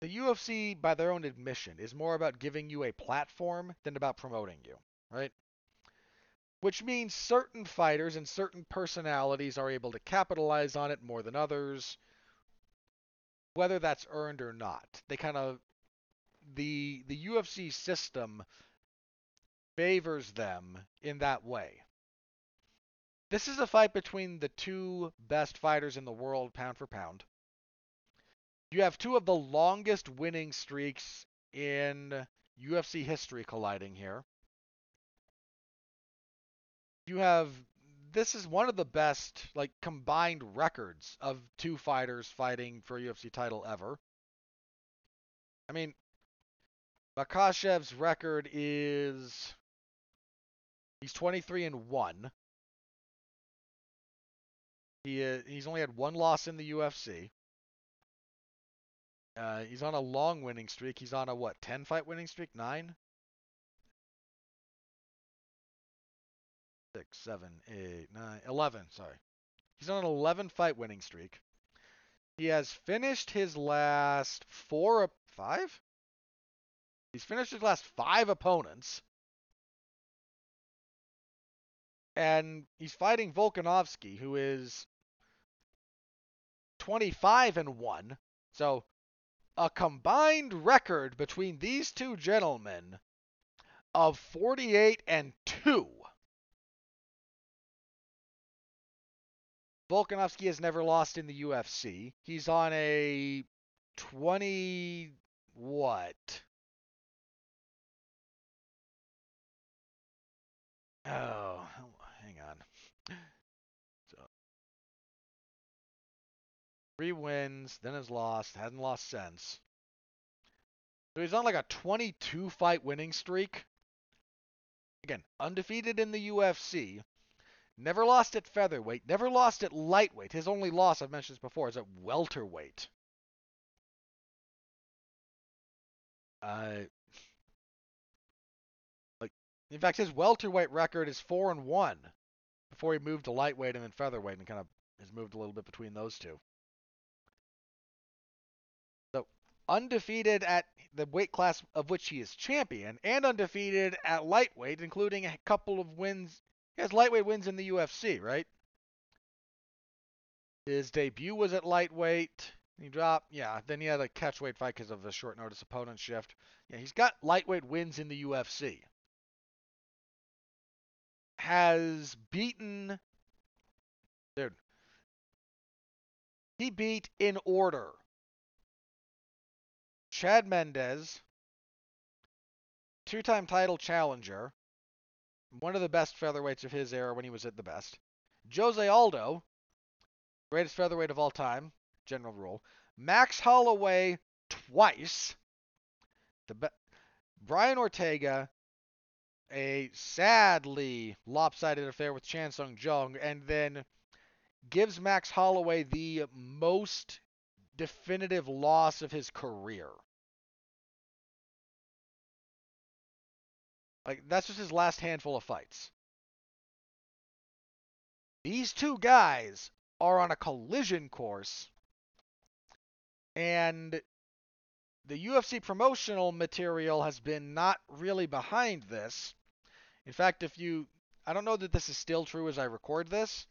The UFC, by their own admission, is more about giving you a platform than about promoting you, right? which means certain fighters and certain personalities are able to capitalize on it more than others, whether that's earned or not. They kind of the the UFC system favors them in that way. This is a fight between the two best fighters in the world pound for pound. You have two of the longest winning streaks in UFC history colliding here you have this is one of the best like combined records of two fighters fighting for a UFC title ever. I mean, Makhachev's record is he's 23 and 1. He uh, he's only had one loss in the UFC. Uh, he's on a long winning streak. He's on a what, 10 fight winning streak? 9? Six, seven, eight, nine, 11, sorry. He's on an 11 fight winning streak. He has finished his last four, five? He's finished his last five opponents. And he's fighting Volkanovski, who is 25 and 1. So a combined record between these two gentlemen of 48 and 2. Volkanovski has never lost in the UFC. He's on a 20 what? Oh, three wins, then has lost, hasn't lost since. So he's on like a 22 fight winning streak. Again, undefeated in the UFC. Never lost at featherweight, never lost at lightweight. His only loss, I've mentioned this before, is at welterweight. Uh, like, in fact, his welterweight record is four and one before he moved to lightweight and then featherweight, and kind of has moved a little bit between those two. Undefeated at the weight class of which he is champion, and undefeated at lightweight, including a couple of wins. He has lightweight wins in the UFC, right? His debut was at lightweight. He dropped, yeah. Then he had a catchweight fight because of a short notice opponent shift. Yeah, he's got lightweight wins in the UFC. Has beaten, dude. He beat in order. Chad Mendes, two-time title challenger, one of the best featherweights of his era when he was at the best. Jose Aldo, greatest featherweight of all time, general rule. Max Holloway twice. The be- Brian Ortega, a sadly lopsided affair with Chan Sung Jung, and then gives Max Holloway the most definitive loss of his career. Like that's just his last handful of fights. These two guys are on a collision course and the UFC promotional material has been not really behind this. In fact, if you, I don't know that this is still true as I record this,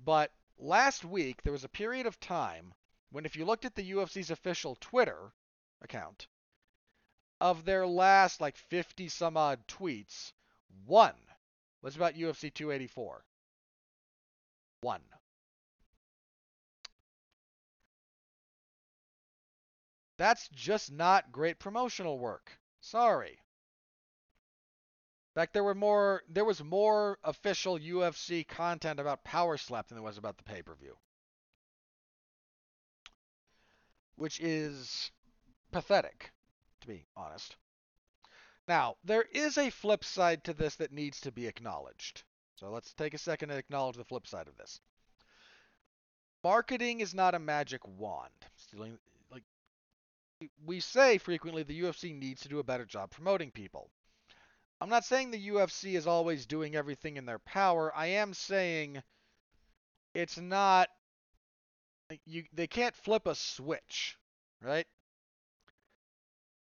but last week there was a period of time when if you looked at the UFC's official Twitter account, of their last like 50 some odd tweets, one was about UFC 284. One. That's just not great promotional work. Sorry. In fact, there were more there was more official UFC content about Power Slap than there was about the pay-per-view. Which is pathetic, to be honest. Now, there is a flip side to this that needs to be acknowledged. So let's take a second and acknowledge the flip side of this. Marketing is not a magic wand. Stealing, we say frequently the UFC needs to do a better job promoting people. I'm not saying the UFC is always doing everything in their power. I am saying it's not you they can't flip a switch, right?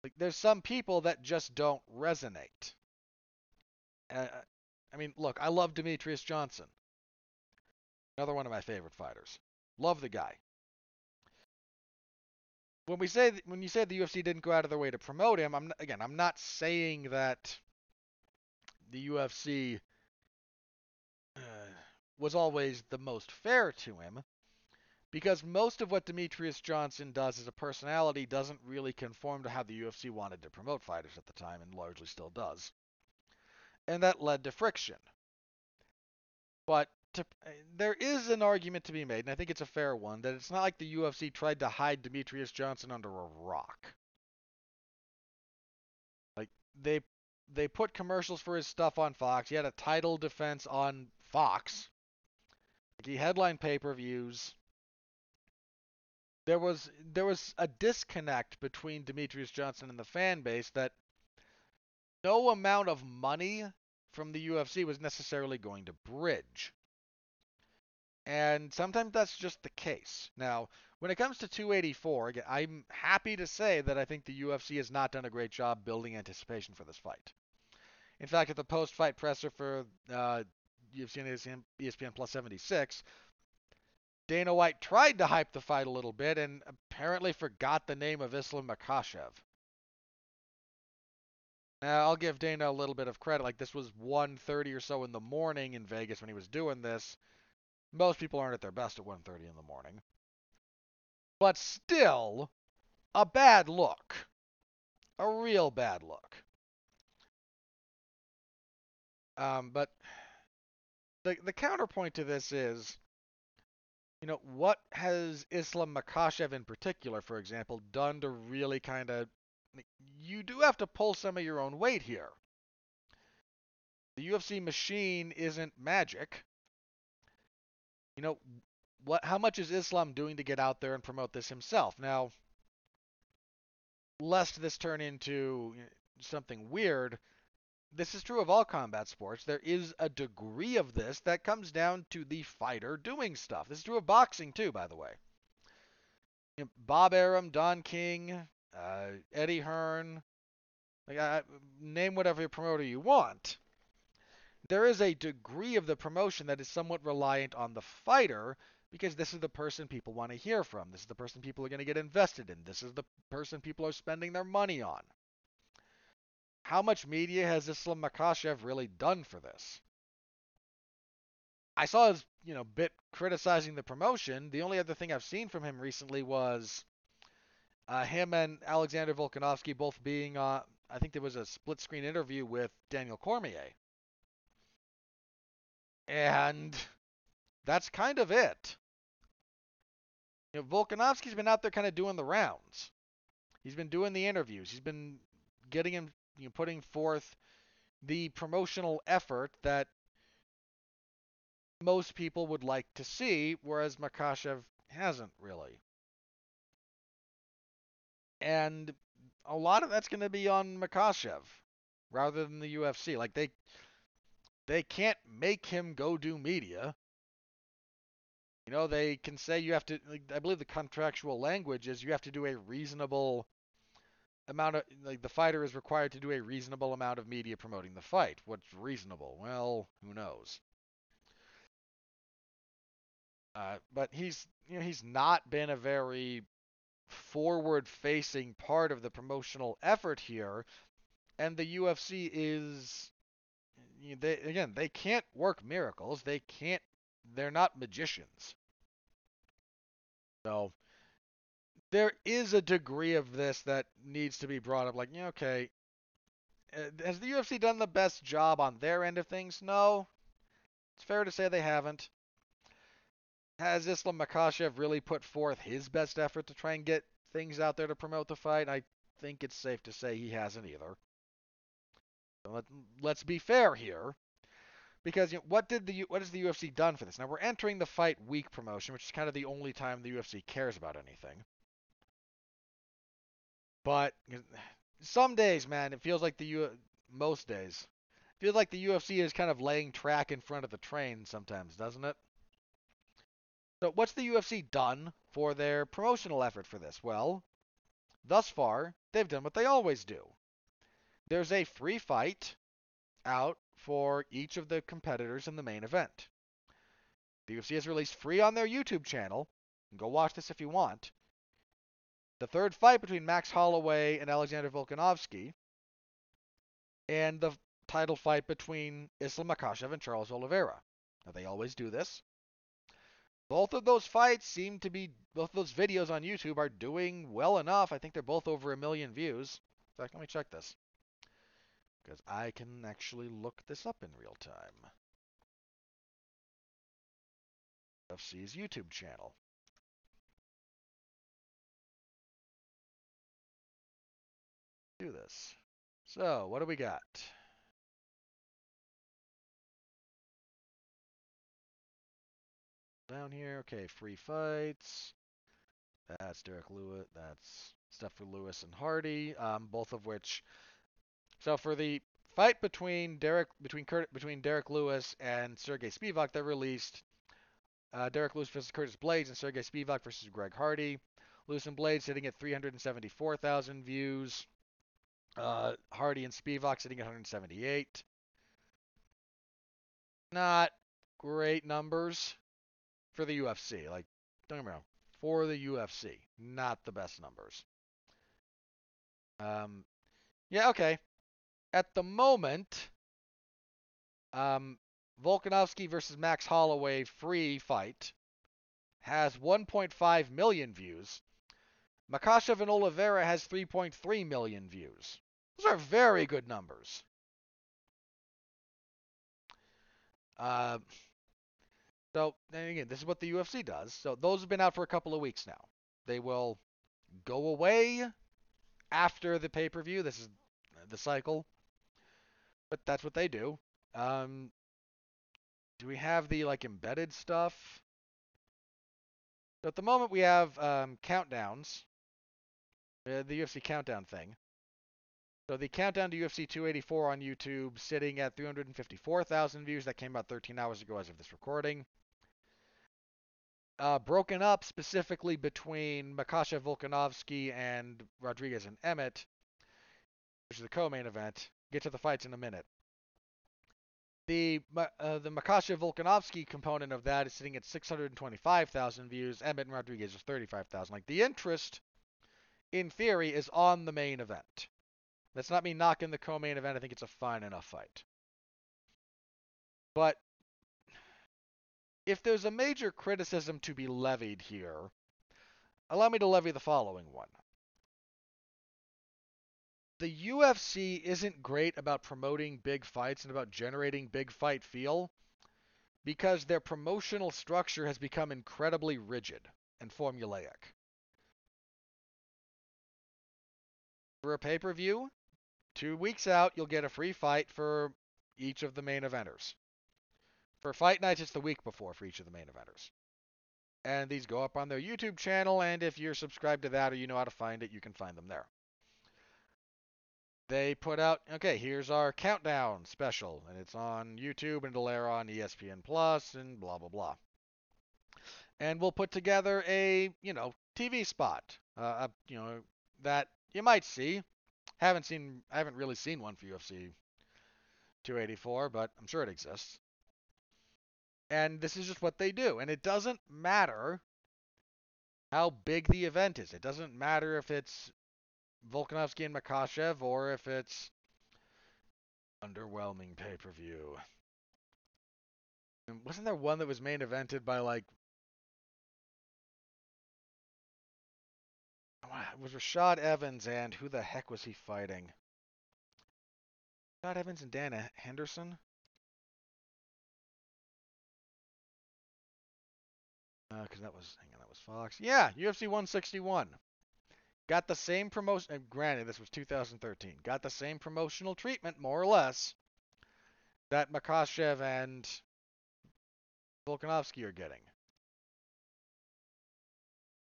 Like there's some people that just don't resonate. Uh, I mean, look, I love Demetrious Johnson. Another one of my favorite fighters. Love the guy when we say when you say the UFC didn't go out of their way to promote him, I'm again I'm not saying that the UFC uh, was always the most fair to him because most of what Demetrious Johnson does as a personality doesn't really conform to how the UFC wanted to promote fighters at the time and largely still does. And that led to friction. But to uh, there is an argument to be made, and I think it's a fair one, that it's not like the UFC tried to hide Demetrious Johnson under a rock. Like they they put commercials for his stuff on Fox. He had a title defense on Fox. Like he headlined pay-per-views. There was there was a disconnect between Demetrious Johnson and the fan base that no amount of money from the UFC was necessarily going to bridge. And sometimes that's just the case. Now, when it comes to 284, again, I'm happy to say that I think the UFC has not done a great job building anticipation for this fight. In fact, at the post-fight presser for uh, UFC and ESPN, ESPN Plus 76, Dana White tried to hype the fight a little bit and apparently forgot the name of Islam Makhachev. Now, I'll give Dana a little bit of credit. Like this was 1:30 or so in the morning in Vegas when he was doing this. Most people aren't at their best at 1:30 in the morning. But still a bad look. A real bad look. Um, but the the counterpoint to this is, you know, what has Islam Makhachev in particular, for example, done to really kind of you do have to pull some of your own weight here. The UFC machine isn't magic. You know, what how much is Islam doing to get out there and promote this himself? Now, lest this turn into something weird, this is true of all combat sports. There is a degree of this that comes down to the fighter doing stuff. This is true of boxing too, by the way. You know, Bob Arum, Don King, uh, Eddie Hearn, like, uh, name whatever promoter you want. There is a degree of the promotion that is somewhat reliant on the fighter because this is the person people want to hear from. This is the person people are going to get invested in. This is the person people are spending their money on. How much media has Islam Makhachev really done for this? I saw his, you know, bit criticizing the promotion. The only other thing I've seen from him recently was uh, him and Alexander Volkanovski both being, uh, I think there was a split screen interview with Daniel Cormier. And that's kind of it. You know, Volkanovski's been out there kind of doing the rounds. He's been doing the interviews. He's been getting him, you know, putting forth the promotional effort that most people would like to see, whereas Makhachev hasn't really. And a lot of that's going to be on Makhachev rather than the UFC. Like they they can't make him go do media. You know, they can say you have to I believe the contractual language is you have to do a reasonable amount of like the fighter is required to do a reasonable amount of media promoting the fight. What's reasonable? Well, who knows. Uh, but he's you know he's not been a very forward facing part of the promotional effort here and the UFC is they again they can't work miracles they can't they're not magicians so there is a degree of this that needs to be brought up like yeah, okay uh, has the UFC done the best job on their end of things no it's fair to say they haven't has Islam Makhachev really put forth his best effort to try and get things out there to promote the fight? I think it's safe to say he hasn't either. let, let's be fair here, because you know, what did the what has the UFC done for this? Now we're entering the fight week promotion, which is kind of the only time the UFC cares about anything. But eh, some days, man, it feels like the U most days feels like the UFC is kind of laying track in front of the train sometimes, doesn't it? So, what's the UFC done for their promotional effort for this? Well, thus far, they've done what they always do. There's a free fight out for each of the competitors in the main event. The UFC has released free on their YouTube channel. go watch this if you want. The third fight between Max Holloway and Alexander Volkanovski, and the title fight between Islam Makhachev and Charles Oliveira. Now, they always do this. Both of those fights seem to be, both of those videos on YouTube are doing well enough. I think they're both over a million views. In fact, let me check this. Because I can actually look this up in real time. UFC's YouTube channel. Do this. So, what do we got? Down here, okay, free fights. That's Derrick Lewis. That's stuff for Lewis and Hardy, um, both of which. So for the fight between Derrick between Kurt, between Derrick Lewis and Serghei Spivac, they released uh, Derrick Lewis versus Curtis Blaydes and Serghei Spivac versus Greg Hardy. Lewis and Blaydes sitting at 374,000 views. Uh, Hardy and Spivac sitting at 178. Not great numbers for the UFC. Like, don't get me wrong, for the UFC, not the best numbers. Um, yeah, okay. At the moment, um, Volkanovski versus Max Holloway free fight has 1.5 million views. Makhachev and Oliveira has 3.3 million views. Those are very good numbers. Uh, so, again, this is what the UFC does. So those have been out for a couple of weeks now. They will go away after the pay-per-view. This is the cycle. But that's what they do. Um, do we have the like embedded stuff? So at the moment we have um, countdowns. Uh, the UFC countdown thing. So the countdown to UFC 284 on YouTube sitting at 354,000 views. That came about 13 hours ago as of this recording. Uh, broken up specifically between Makhachev Volkanovski and Rodriguez and Emmett, which is the co-main event. Get to the fights in a minute. The uh, the Makhachev Volkanovski component of that is sitting at 625,000 views. Emmett and Rodriguez is 35,000. Like the interest, in theory, is on the main event. That's not me knocking the co-main event. I think it's a fine enough fight. But if there's a major criticism to be levied here, allow me to levy the following one. The UFC isn't great about promoting big fights and about generating big fight feel because their promotional structure has become incredibly rigid and formulaic. For a pay per view, Two weeks out, you'll get a free fight for each of the main eventers. For fight nights, it's the week before for each of the main eventers. And these go up on their YouTube channel, and if you're subscribed to that or you know how to find it, you can find them there. They put out, okay, here's our countdown special, and it's on YouTube and it'll air on ESPN Plus and blah blah blah. And we'll put together a, you know, TV spot, uh, you know, that you might see haven't seen, I haven't really seen one for UFC 284, but I'm sure it exists. And this is just what they do. And it doesn't matter how big the event is. It doesn't matter if it's Volkanovski and Makhachev or if it's underwhelming pay-per-view. Wasn't there one that was main evented by like it was Rashad Evans and who the heck was he fighting? Rashad Evans and Dan Henderson? Because uh, that was, hang on, that was Fox. Yeah, UFC 161. Got the same promotion. Granted, this was 2013. Got the same promotional treatment, more or less, that Makhachev and Volkanovski are getting.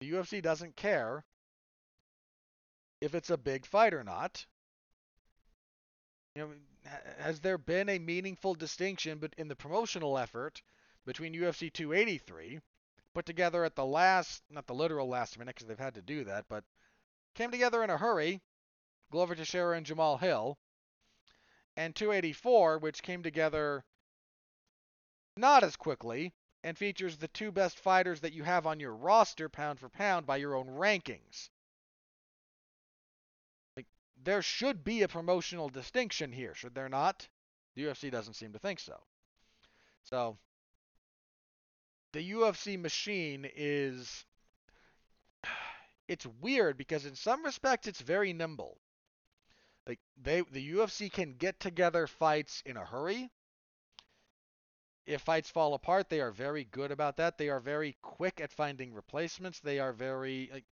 The UFC doesn't care if it's a big fight or not. You know, has there been a meaningful distinction but in the promotional effort between UFC 283, put together at the last, not the literal last minute because they've had to do that, but came together in a hurry, Glover Teixeira and Jamahal Hill, and 284, which came together not as quickly and features the two best fighters that you have on your roster pound for pound by your own rankings there should be a promotional distinction here, should there not? The UFC doesn't seem to think so. So, the UFC machine is. It's weird because in some respects it's very nimble. Like they the UFC can get together fights in a hurry. if fights fall apart, they are very good about that. They are very quick at finding replacements. They are very like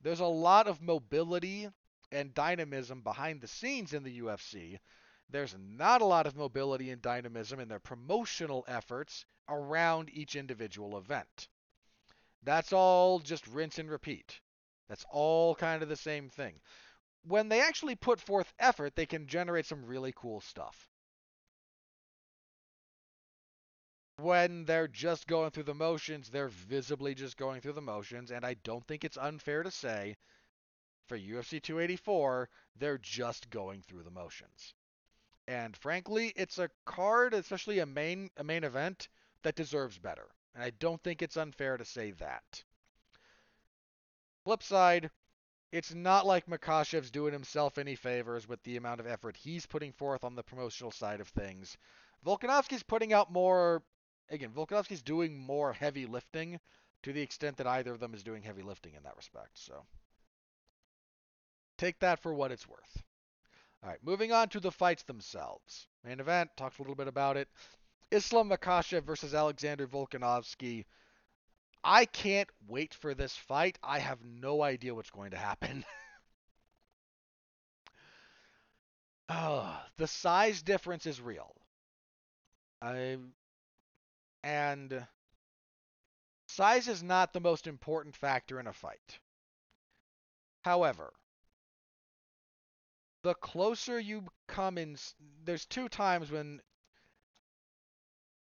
there's a lot of mobility and dynamism behind the scenes in the UFC. There's not a lot of mobility and dynamism in their promotional efforts around each individual event. That's all just rinse and repeat. That's all kind of the same thing. When they actually put forth effort, they can generate some really cool stuff. When they're just going through the motions, they're visibly just going through the motions, and I don't think it's unfair to say for UFC 284, they're just going through the motions. And frankly, it's a card, especially a main a main event, that deserves better. And I don't think it's unfair to say that. Flip side, it's not like Makhachev's doing himself any favors with the amount of effort he's putting forth on the promotional side of things. Volkanovski's putting out more again, Volkanovski's doing more heavy lifting to the extent that either of them is doing heavy lifting in that respect. So take that for what it's worth. All right, moving on to the fights themselves. Main event, talked a little bit about it. Islam Makhachev versus Alexander Volkanovski. I can't wait for this fight. I have no idea what's going to happen. oh, the size difference is real. I and size is not the most important factor in a fight. However, the closer you come in, there's two times when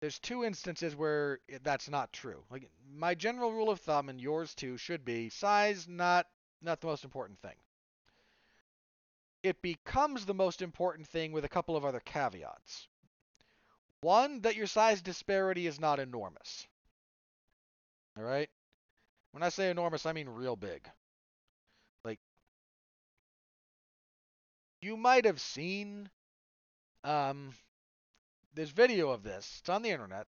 there's two instances where that's not true. Like my general rule of thumb and yours too should be size not not the most important thing. It becomes the most important thing with a couple of other caveats. One, that your size disparity is not enormous. All right? When I say enormous, I mean real big. You might have seen um, there's video of this. It's on the internet.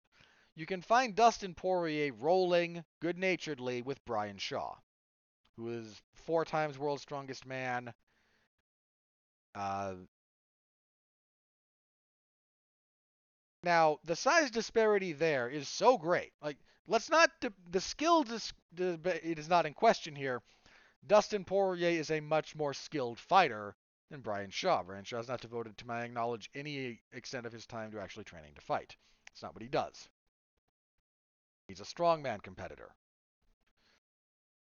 You can find Dustin Poirier rolling good naturedly with Brian Shaw, who is four times world's strongest man. Uh, now, the size disparity there is so great. Like, let's not de- the skill dis- de- it is not in question here. Dustin Poirier is a much more skilled fighter than Brian Shaw. Brian Shaw has not devoted, to my knowledge, any extent of his time to actually training to fight. It's not what he does. He's a strongman competitor.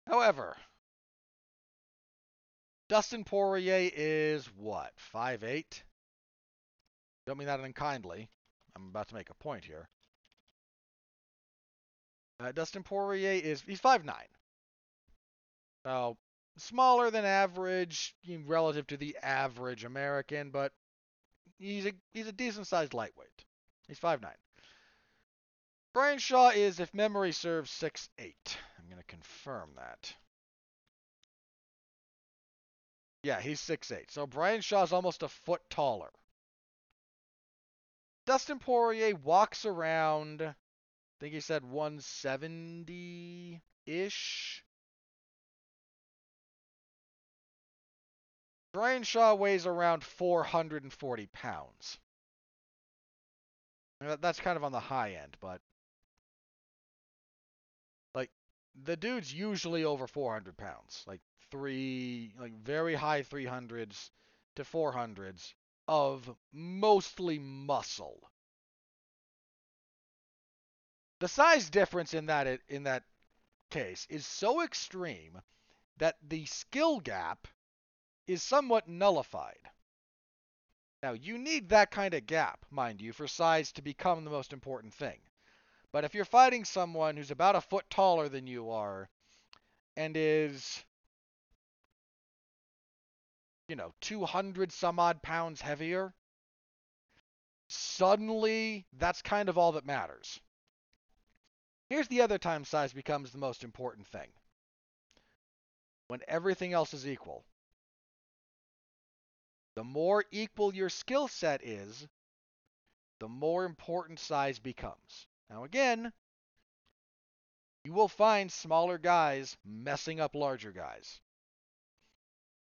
However, Dustin Poirier is what, 5'8"? Don't mean that unkindly. I'm about to make a point here. Uh, Dustin Poirier is, he's 5'9". So, smaller than average relative to the average American, but he's a he's a decent sized lightweight. He's 5'9". Brian Shaw is, if memory serves, 6'8". I'm going to confirm that. Yeah, he's 6'8". So Brian Shaw's almost a foot taller. Dustin Poirier walks around, I think he said 170-ish. Brian Shaw weighs around 440 pounds. That's kind of on the high end, but like the dude's usually over 400 pounds, like three, like very high 300s to 400s of mostly muscle. The size difference in that in that case is so extreme that the skill gap is somewhat nullified. Now, you need that kind of gap, mind you, for size to become the most important thing. But if you're fighting someone who's about a foot taller than you are and is, you know, 200 some odd pounds heavier, suddenly that's kind of all that matters. Here's the other time size becomes the most important thing. When everything else is equal. The more equal your skill set is, the more important size becomes. Now, again, you will find smaller guys messing up larger guys.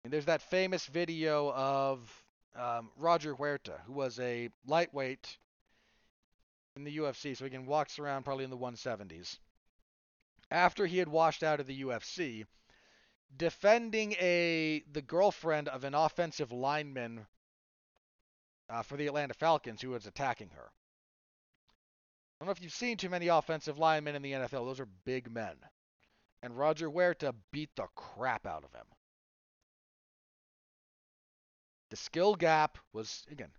And there's that famous video of um, Roger Huerta, who was a lightweight in the UFC, so again walks around probably in the 170s. After he had washed out of the UFC, defending a the girlfriend of an offensive lineman uh, for the Atlanta Falcons who was attacking her. I don't know if you've seen too many offensive linemen in the NFL. Those are big men. And Roger Huerta beat the crap out of him. The skill gap was, again,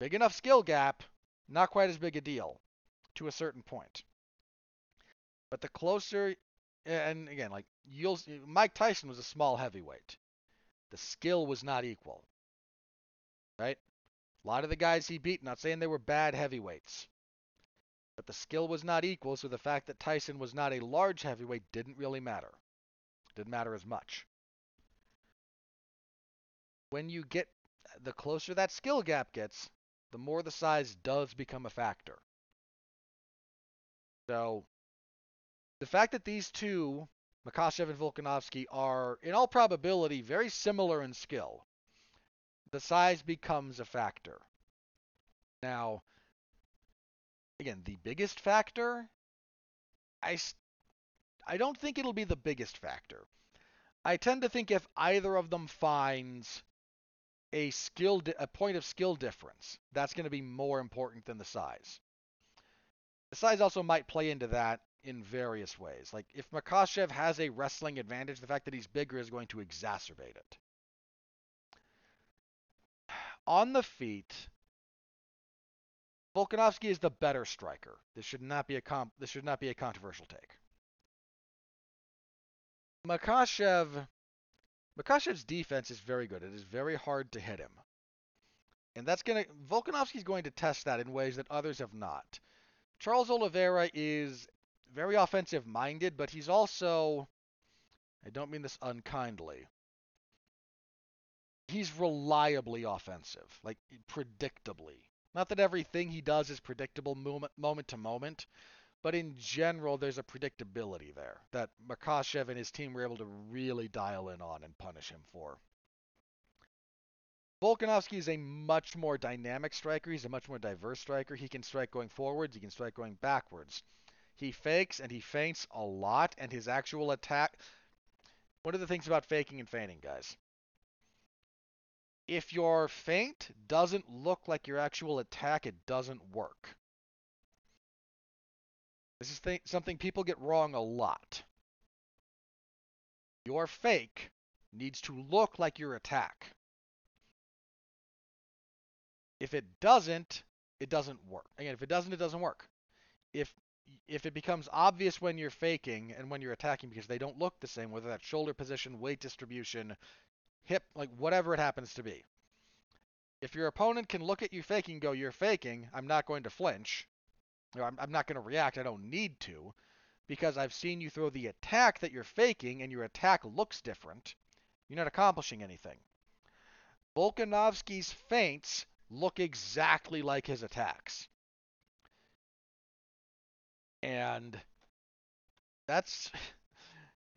big enough skill gap, not quite as big a deal to a certain point. But the closer, and again, like you'll, Mike Tyson was a small heavyweight. The skill was not equal, right? A lot of the guys he beat, not saying they were bad heavyweights, but the skill was not equal. So the fact that Tyson was not a large heavyweight didn't really matter. Didn't matter as much. When you get the closer that skill gap gets, the more the size does become a factor. So the fact that these two, Makhachev and Volkanovski, are in all probability very similar in skill, the size becomes a factor. Now, again, the biggest factor, I, I don't think it'll be the biggest factor. I tend to think if either of them finds a skill a point of skill difference, that's going to be more important than the size. The size also might play into that in various ways. Like if Makhachev has a wrestling advantage, the fact that he's bigger is going to exacerbate it. On the feet, Volkanovski is the better striker. This should not be a comp- this should not be a controversial take. Makhachev Makhachev's defense is very good. It is very hard to hit him. And that's going to Volkanovski's going to test that in ways that others have not. Charles Oliveira is very offensive minded, but he's also, I don't mean this unkindly, he's reliably offensive, like predictably. Not that everything he does is predictable moment, moment to moment, but in general, there's a predictability there that Makhachev and his team were able to really dial in on and punish him for. Volkanovski is a much more dynamic striker. He's a much more diverse striker. He can strike going forwards, he can strike going backwards. He fakes and he feints a lot, and his actual attack. One of the things about faking and feinting, guys? If your feint doesn't look like your actual attack, it doesn't work. This is th- something people get wrong a lot. Your fake needs to look like your attack. If it doesn't, it doesn't work. Again, if it doesn't, it doesn't work. If if it becomes obvious when you're faking and when you're attacking because they don't look the same, whether that's shoulder position, weight distribution, hip, like whatever it happens to be. If your opponent can look at you faking, go, you're faking, I'm not going to flinch. Or I'm, I'm not going to react. I don't need to because I've seen you throw the attack that you're faking and your attack looks different. You're not accomplishing anything. Volkanovski's feints look exactly like his attacks. And that's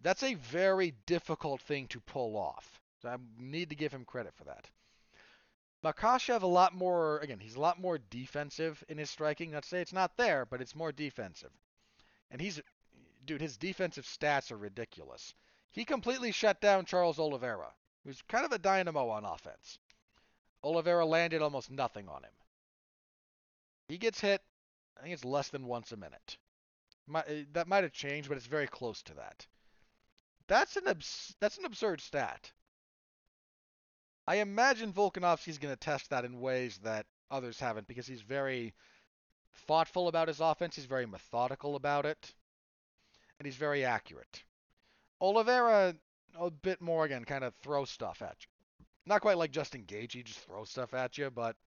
that's a very difficult thing to pull off. So I need to give him credit for that. Makhachev a lot more again, he's a lot more defensive in his striking. To say it's not there, but it's more defensive. And he's dude, his defensive stats are ridiculous. He completely shut down Charles Oliveira, who's kind of a dynamo on offense. Oliveira landed almost nothing on him. He gets hit, I think it's less than once a minute. Eh, that might have changed, but it's very close to that. That's an abs- that's an absurd stat. I imagine Volkanovski's going to test that in ways that others haven't because he's very thoughtful about his offense, he's very methodical about it, and he's very accurate. Oliveira, a bit more again, kind of throw stuff at you. Not quite like Justin Gaethje, he just throws stuff at you, but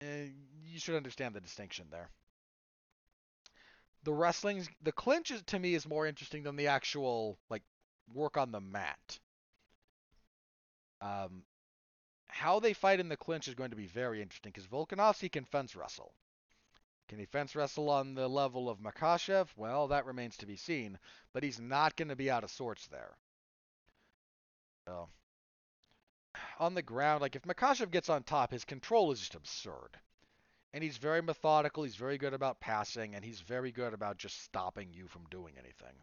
eh, you should understand the distinction there the wrestling, the clinch is, to me is more interesting than the actual like work on the mat. Um, how they fight in the clinch is going to be very interesting because Volkanovski can fence wrestle. Can he fence wrestle on the level of Makhachev? Well, that remains to be seen, but he's not going to be out of sorts there. So, on the ground, like if Makhachev gets on top, his control is just absurd. And he's very methodical. He's very good about passing, and he's very good about just stopping you from doing anything.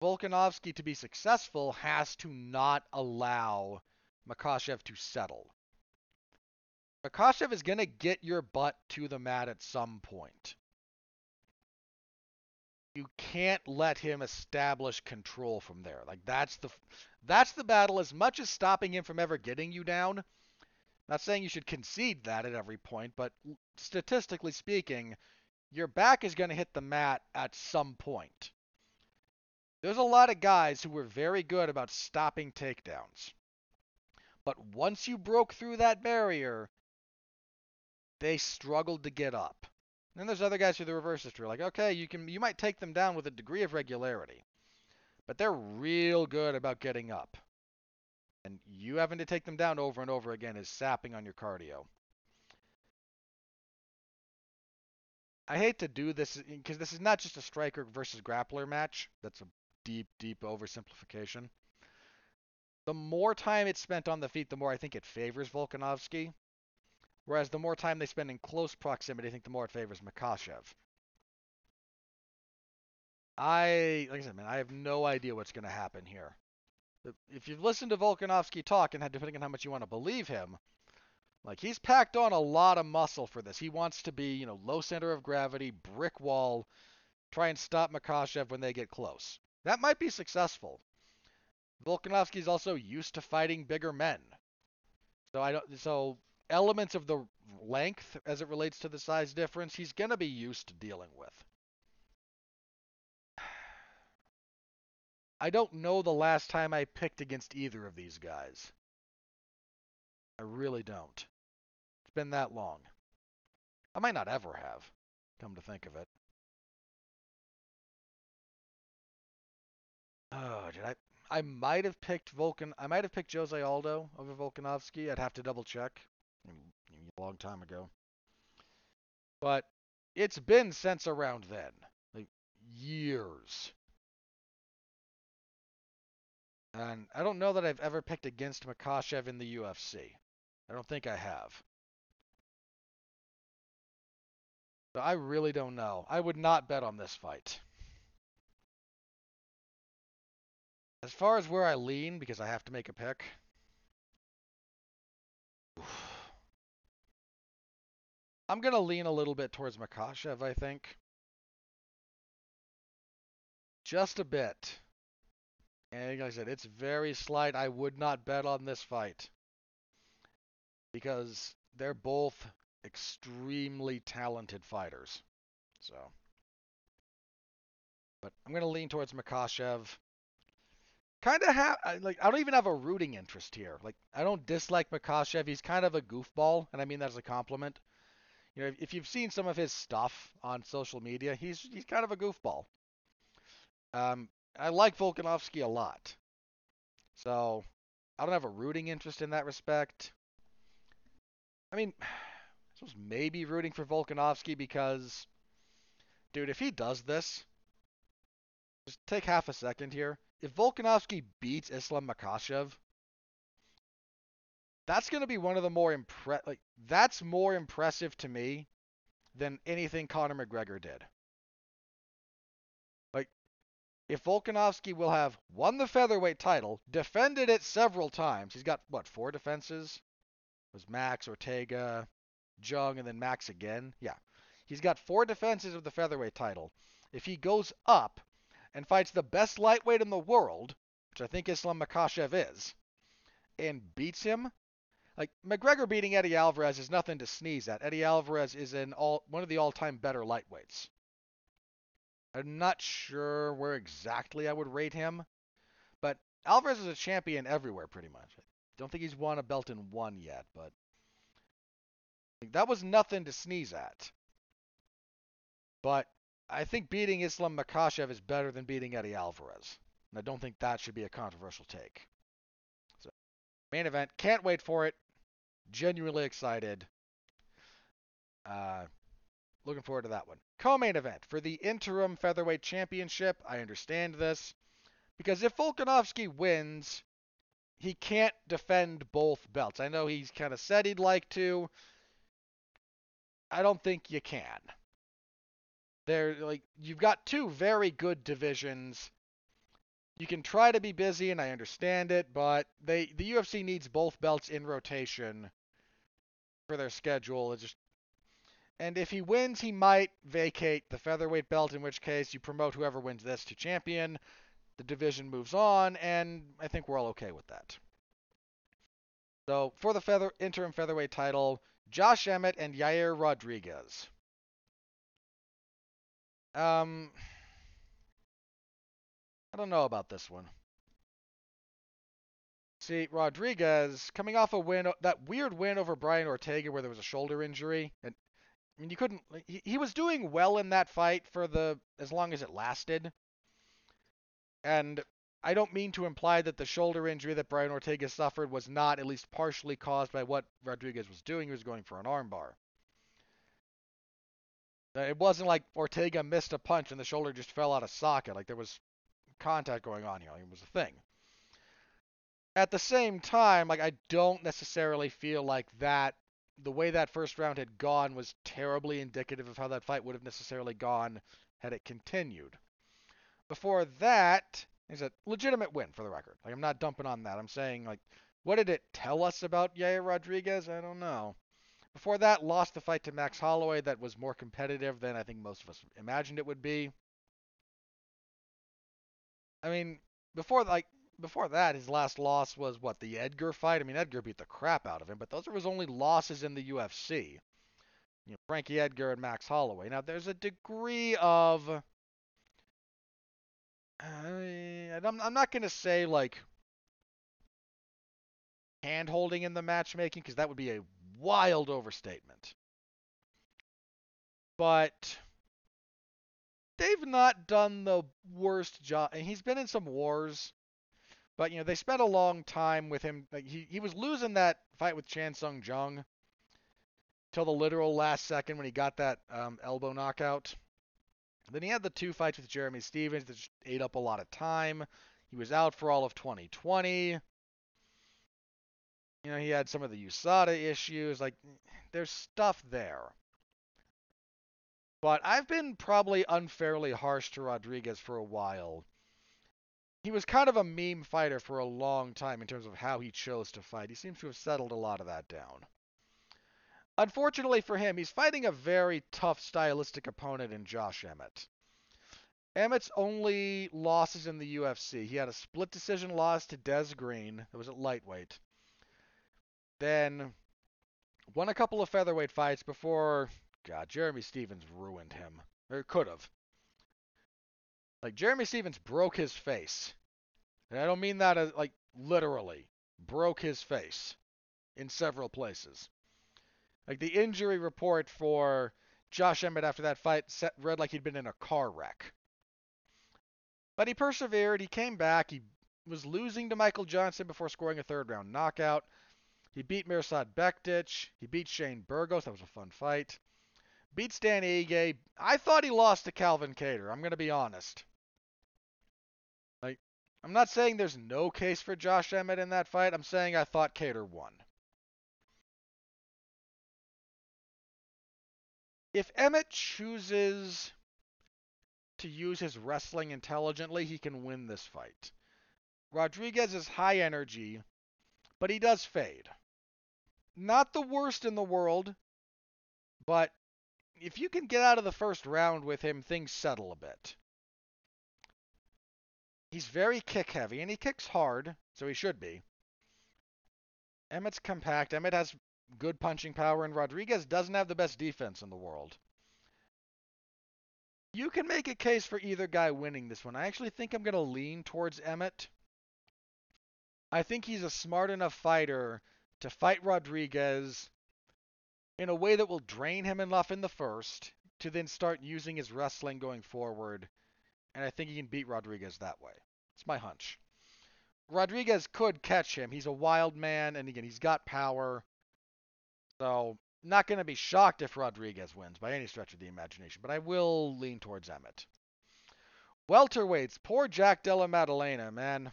Volkanovski, to be successful, has to not allow Makhachev to settle. Makhachev is going to get your butt to the mat at some point. You can't let him establish control from there. Like that's the that's the battle as much as stopping him from ever getting you down. Not saying you should concede that at every point, but statistically speaking, your back is going to hit the mat at some point. There's a lot of guys who were very good about stopping takedowns. But once you broke through that barrier, they struggled to get up. And then there's other guys who the reverse is true. Like, okay, you can you might take them down with a degree of regularity, but they're real good about getting up. And you having to take them down over and over again is sapping on your cardio. I hate to do this because this is not just a striker versus grappler match. That's a deep, deep oversimplification. The more time it's spent on the feet, the more I think it favors Volkanovski. Whereas the more time they spend in close proximity, I think the more it favors Makhachev. I, like I said, man, I have no idea what's going to happen here. If you've listened to Volkanovski talk, and depending on how much you want to believe him, like he's packed on a lot of muscle for this. He wants to be, you know, low center of gravity, brick wall, try and stop Makhachev when they get close. That might be successful. Volkanovski is also used to fighting bigger men. So I don't so elements of the length as it relates to the size difference, he's going to be used to dealing with. I don't know the last time I picked against either of these guys. I really don't. It's been that long. I might not ever have, come to think of it. Oh, did I? I might have picked Vulcan. I might have picked Jose Aldo over Volkanovski. I'd have to double check a long time ago. But it's been since around then, like years. And I don't know that I've ever picked against Makhachev in the UFC. I don't think I have. But I really don't know. I would not bet on this fight. As far as where I lean, because I have to make a pick. I'm going to lean a little bit towards Makhachev, I think. Just a bit. And like I said, it's very slight. I would not bet on this fight. Because they're both extremely talented fighters. So. But I'm going to lean towards Makhachev. Kind of have like I don't even have a rooting interest here. Like I don't dislike Makhachev. He's kind of a goofball, and I mean that as a compliment. You know, if you've seen some of his stuff on social media, he's he's kind of a goofball. Um, I like Volkanovski a lot, so I don't have a rooting interest in that respect. I mean, I suppose maybe rooting for Volkanovski because, dude, if he does this, just take half a second here. If Volkanovski beats Islam Makhachev, that's going to be one of the more impre- like that's more impressive to me than anything Conor McGregor did. If Volkanovski will have won the featherweight title, defended it several times. He's got what, four defenses? It was Max, Ortega, Jung and then Max again. Yeah. He's got four defenses of the featherweight title. If he goes up and fights the best lightweight in the world, which I think Islam Makhachev is, and beats him, like McGregor beating Eddie Alvarez is nothing to sneeze at. Eddie Alvarez is an all one of the all-time better lightweights. I'm not sure where exactly I would rate him, but Alvarez is a champion everywhere pretty much. I don't think he's won a belt in one yet, but that was nothing to sneeze at. But I think beating Islam Makhachev is better than beating Eddie Alvarez. And I don't think that should be a controversial take. So, main event. Can't wait for it genuinely excited. Uh, looking forward to that one. Co-main event for the interim featherweight championship. I understand this because if Volkanovski wins, he can't defend both belts. I know he's kind of said he'd like to. I don't think you can. They're like you've got two very good divisions. You can try to be busy, and I understand it, but they the UFC needs both belts in rotation for their schedule. It's just and if he wins, he might vacate the featherweight belt, in which case you promote whoever wins this to champion. The division moves on, and I think we're all okay with that. So for the feather interim featherweight title, Josh Emmett and Yair Rodriguez. Um, I don't know about this one. See, Rodriguez coming off a win, that weird win over Brian Ortega where there was a shoulder injury, and I mean you couldn't. He, he was doing well in that fight for the as long as it lasted, and I don't mean to imply that the shoulder injury that Brian Ortega suffered was not at least partially caused by what Rodriguez was doing. He was going for an armbar. Uh, it wasn't like Ortega missed a punch and the shoulder just fell out of socket. Like there was contact going on here. Like it was a thing. At the same time, like I don't necessarily feel like that the way that first round had gone was terribly indicative of how that fight would have necessarily gone had it continued. Before that, that, is a legitimate win for the record. Like I'm not dumping on that. I'm saying like what did it tell us about Yair Rodriguez? I don't know. Before that, lost the fight to Max Holloway that was more competitive than I think most of us imagined it would be. I mean, before like before that, his last loss was what the Edgar fight. I mean, Edgar beat the crap out of him, but those are his only losses in the UFC. You know, Frankie Edgar and Max Holloway. Now, there's a degree of uh, I, I'm, I'm not gonna say like hand holding in the matchmaking because that would be a wild overstatement. But they've not done the worst job. And he's been in some wars, but you know they spent a long time with him. Like, he he was losing that fight with Chan Sung Jung till the literal last second when he got that um, elbow knockout. Then he had the two fights with Jeremy Stephens that ate up a lot of time. He was out for all of 2020. You know, he had some of the USADA issues. Like, there's stuff there. But I've been probably unfairly harsh to Rodriguez for a while. He was kind of a meme fighter for a long time in terms of how he chose to fight. He seems to have settled a lot of that down. Unfortunately for him, he's fighting a very tough stylistic opponent in Josh Emmett. Emmett's only losses in the UFC. He had a split decision loss to Des Green. That was at lightweight. Then won a couple of featherweight fights before, God, Jeremy Stephens ruined him. Or could have. Like, Jeremy Stephens broke his face. And I don't mean that as, like, literally. Broke his face in several places. Like, the injury report for Josh Emmett after that fight read like he'd been in a car wreck. But he persevered. He came back. He was losing to Michael Johnson before scoring a third round knockout. He beat Mirsad Bektic. He beat Shane Burgos. That was a fun fight. Beats Dan Ige. I thought he lost to Calvin Kattar. I'm going to be honest. I'm not saying there's no case for Josh Emmett in that fight. I'm saying I thought Kattar won. If Emmett chooses to use his wrestling intelligently, he can win this fight. Rodriguez is high energy, but he does fade not the worst in the world, but if you can get out of the first round with him, things settle a bit. He's very kick heavy, and he kicks hard, so he should be. Emmett's compact. Emmett has good punching power, and Rodriguez doesn't have the best defense in the world. You can make a case for either guy winning this one. I actually think I'm going to lean towards Emmett. I think he's a smart enough fighter to fight Rodriguez in a way that will drain him enough in the first to then start using his wrestling going forward. And I think he can beat Rodriguez that way. It's my hunch. Rodriguez could catch him. He's a wild man, and again, he's got power. So, not going to be shocked if Rodriguez wins by any stretch of the imagination, but I will lean towards Emmett. Welterweights, poor Jack Della Maddalena, man.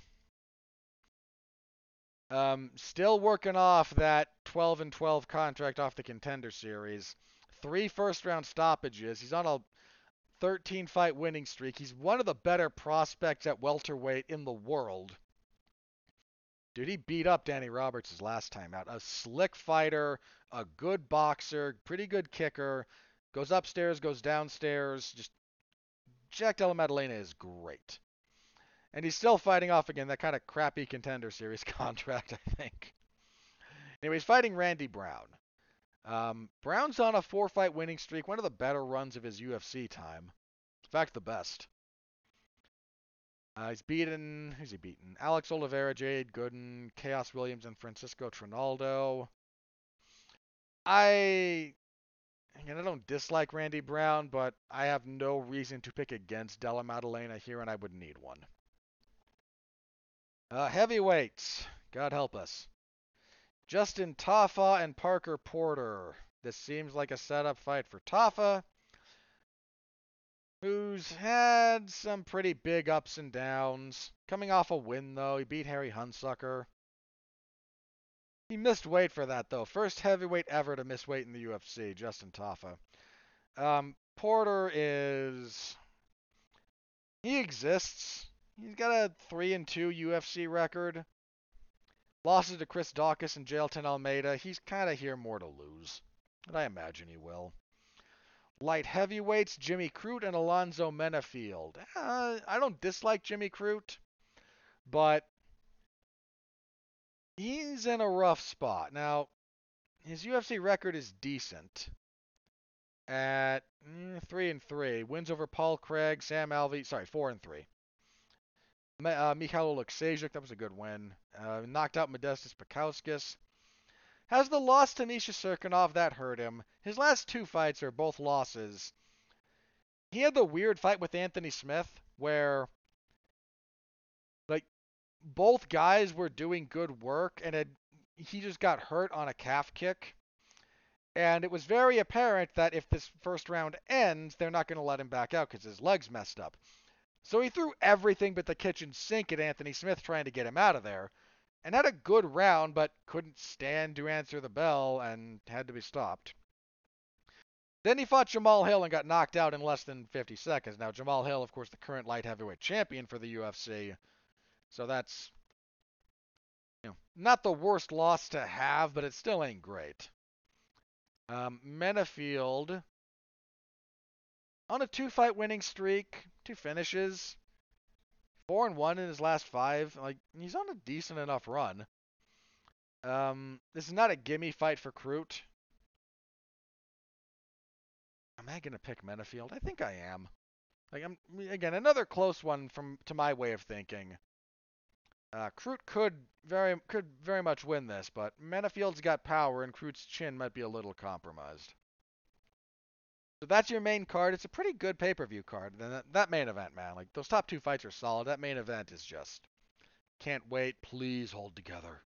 Um, still working off that 12 and 12 contract off the contender series. three first round stoppages. He's on a 13 fight winning streak. He's one of the better prospects at welterweight in the world. Dude, he beat up Danny Roberts his last time out. A slick fighter, a good boxer, pretty good kicker. Goes upstairs, goes downstairs. Just Jack Della Maddalena is great. And he's still fighting off again that kind of crappy contender series contract, I think. Anyway, he's fighting Randy Brown. Um, Brown's on a four fight winning streak, one of the better runs of his UFC time. In fact, the best. Uh, he's beaten, who's he beaten? Alex Oliveira, Jared Gooden, Khaos Williams, and Francisco Trinaldo. I, again, I don't dislike Randy Brown, but I have no reason to pick against Della Maddalena here, and I would need one. Uh, heavyweights, God help us. Justin Tafa and Parker Porter. This seems like a setup fight for Tafa, who's had some pretty big ups and downs. Coming off a win, though. He beat Harry Hunsucker. He missed weight for that, though. First heavyweight ever to miss weight in the UFC, Justin Tafa. Um, Porter is. He exists. He's got a 3 and 2 UFC record. Losses to Chris Daukaus and Jailton Almeida. He's kind of here more to lose. And I imagine he will. Light heavyweights, Jimmy Crute and Alonzo Menifield. Uh, I don't dislike Jimmy Crute, but he's in a rough spot. Now, his UFC record is decent at mm, 3 and 3. Wins over Paul Craig, Sam Alvey, sorry, 4 and 3. Uh, Mikhail Oleksiejczuk, that was a good win. Uh, knocked out Modestas Bukauskas. Has the loss to Misha Cirkunov, that hurt him. His last two fights are both losses. He had the weird fight with Anthony Smith where, like, both guys were doing good work and he just got hurt on a calf kick. And it was very apparent that if this first round ends, they're not going to let him back out because his leg's messed up. So he threw everything but the kitchen sink at Anthony Smith trying to get him out of there, and had a good round, but couldn't stand to answer the bell and had to be stopped. Then he fought Jamahal Hill and got knocked out in less than 50 seconds. Now, Jamahal Hill, of course, the current light heavyweight champion for the UFC, so that's you know not the worst loss to have, but it still ain't great. Um, Menifield on a two-fight winning streak, two finishes, four and one in his last five. Like he's on a decent enough run. Um, this is not a gimme fight for Crute. Am I gonna pick Menifield? I think I am. Like I'm again another close one from to my way of thinking. Uh, Crute could very could very much win this, but Menifield's got power and Crute's chin might be a little compromised. So that's your main card. It's a pretty good pay-per-view card. And that, that main event, man, like those top two fights are solid. That main event is just can't wait. Please hold together.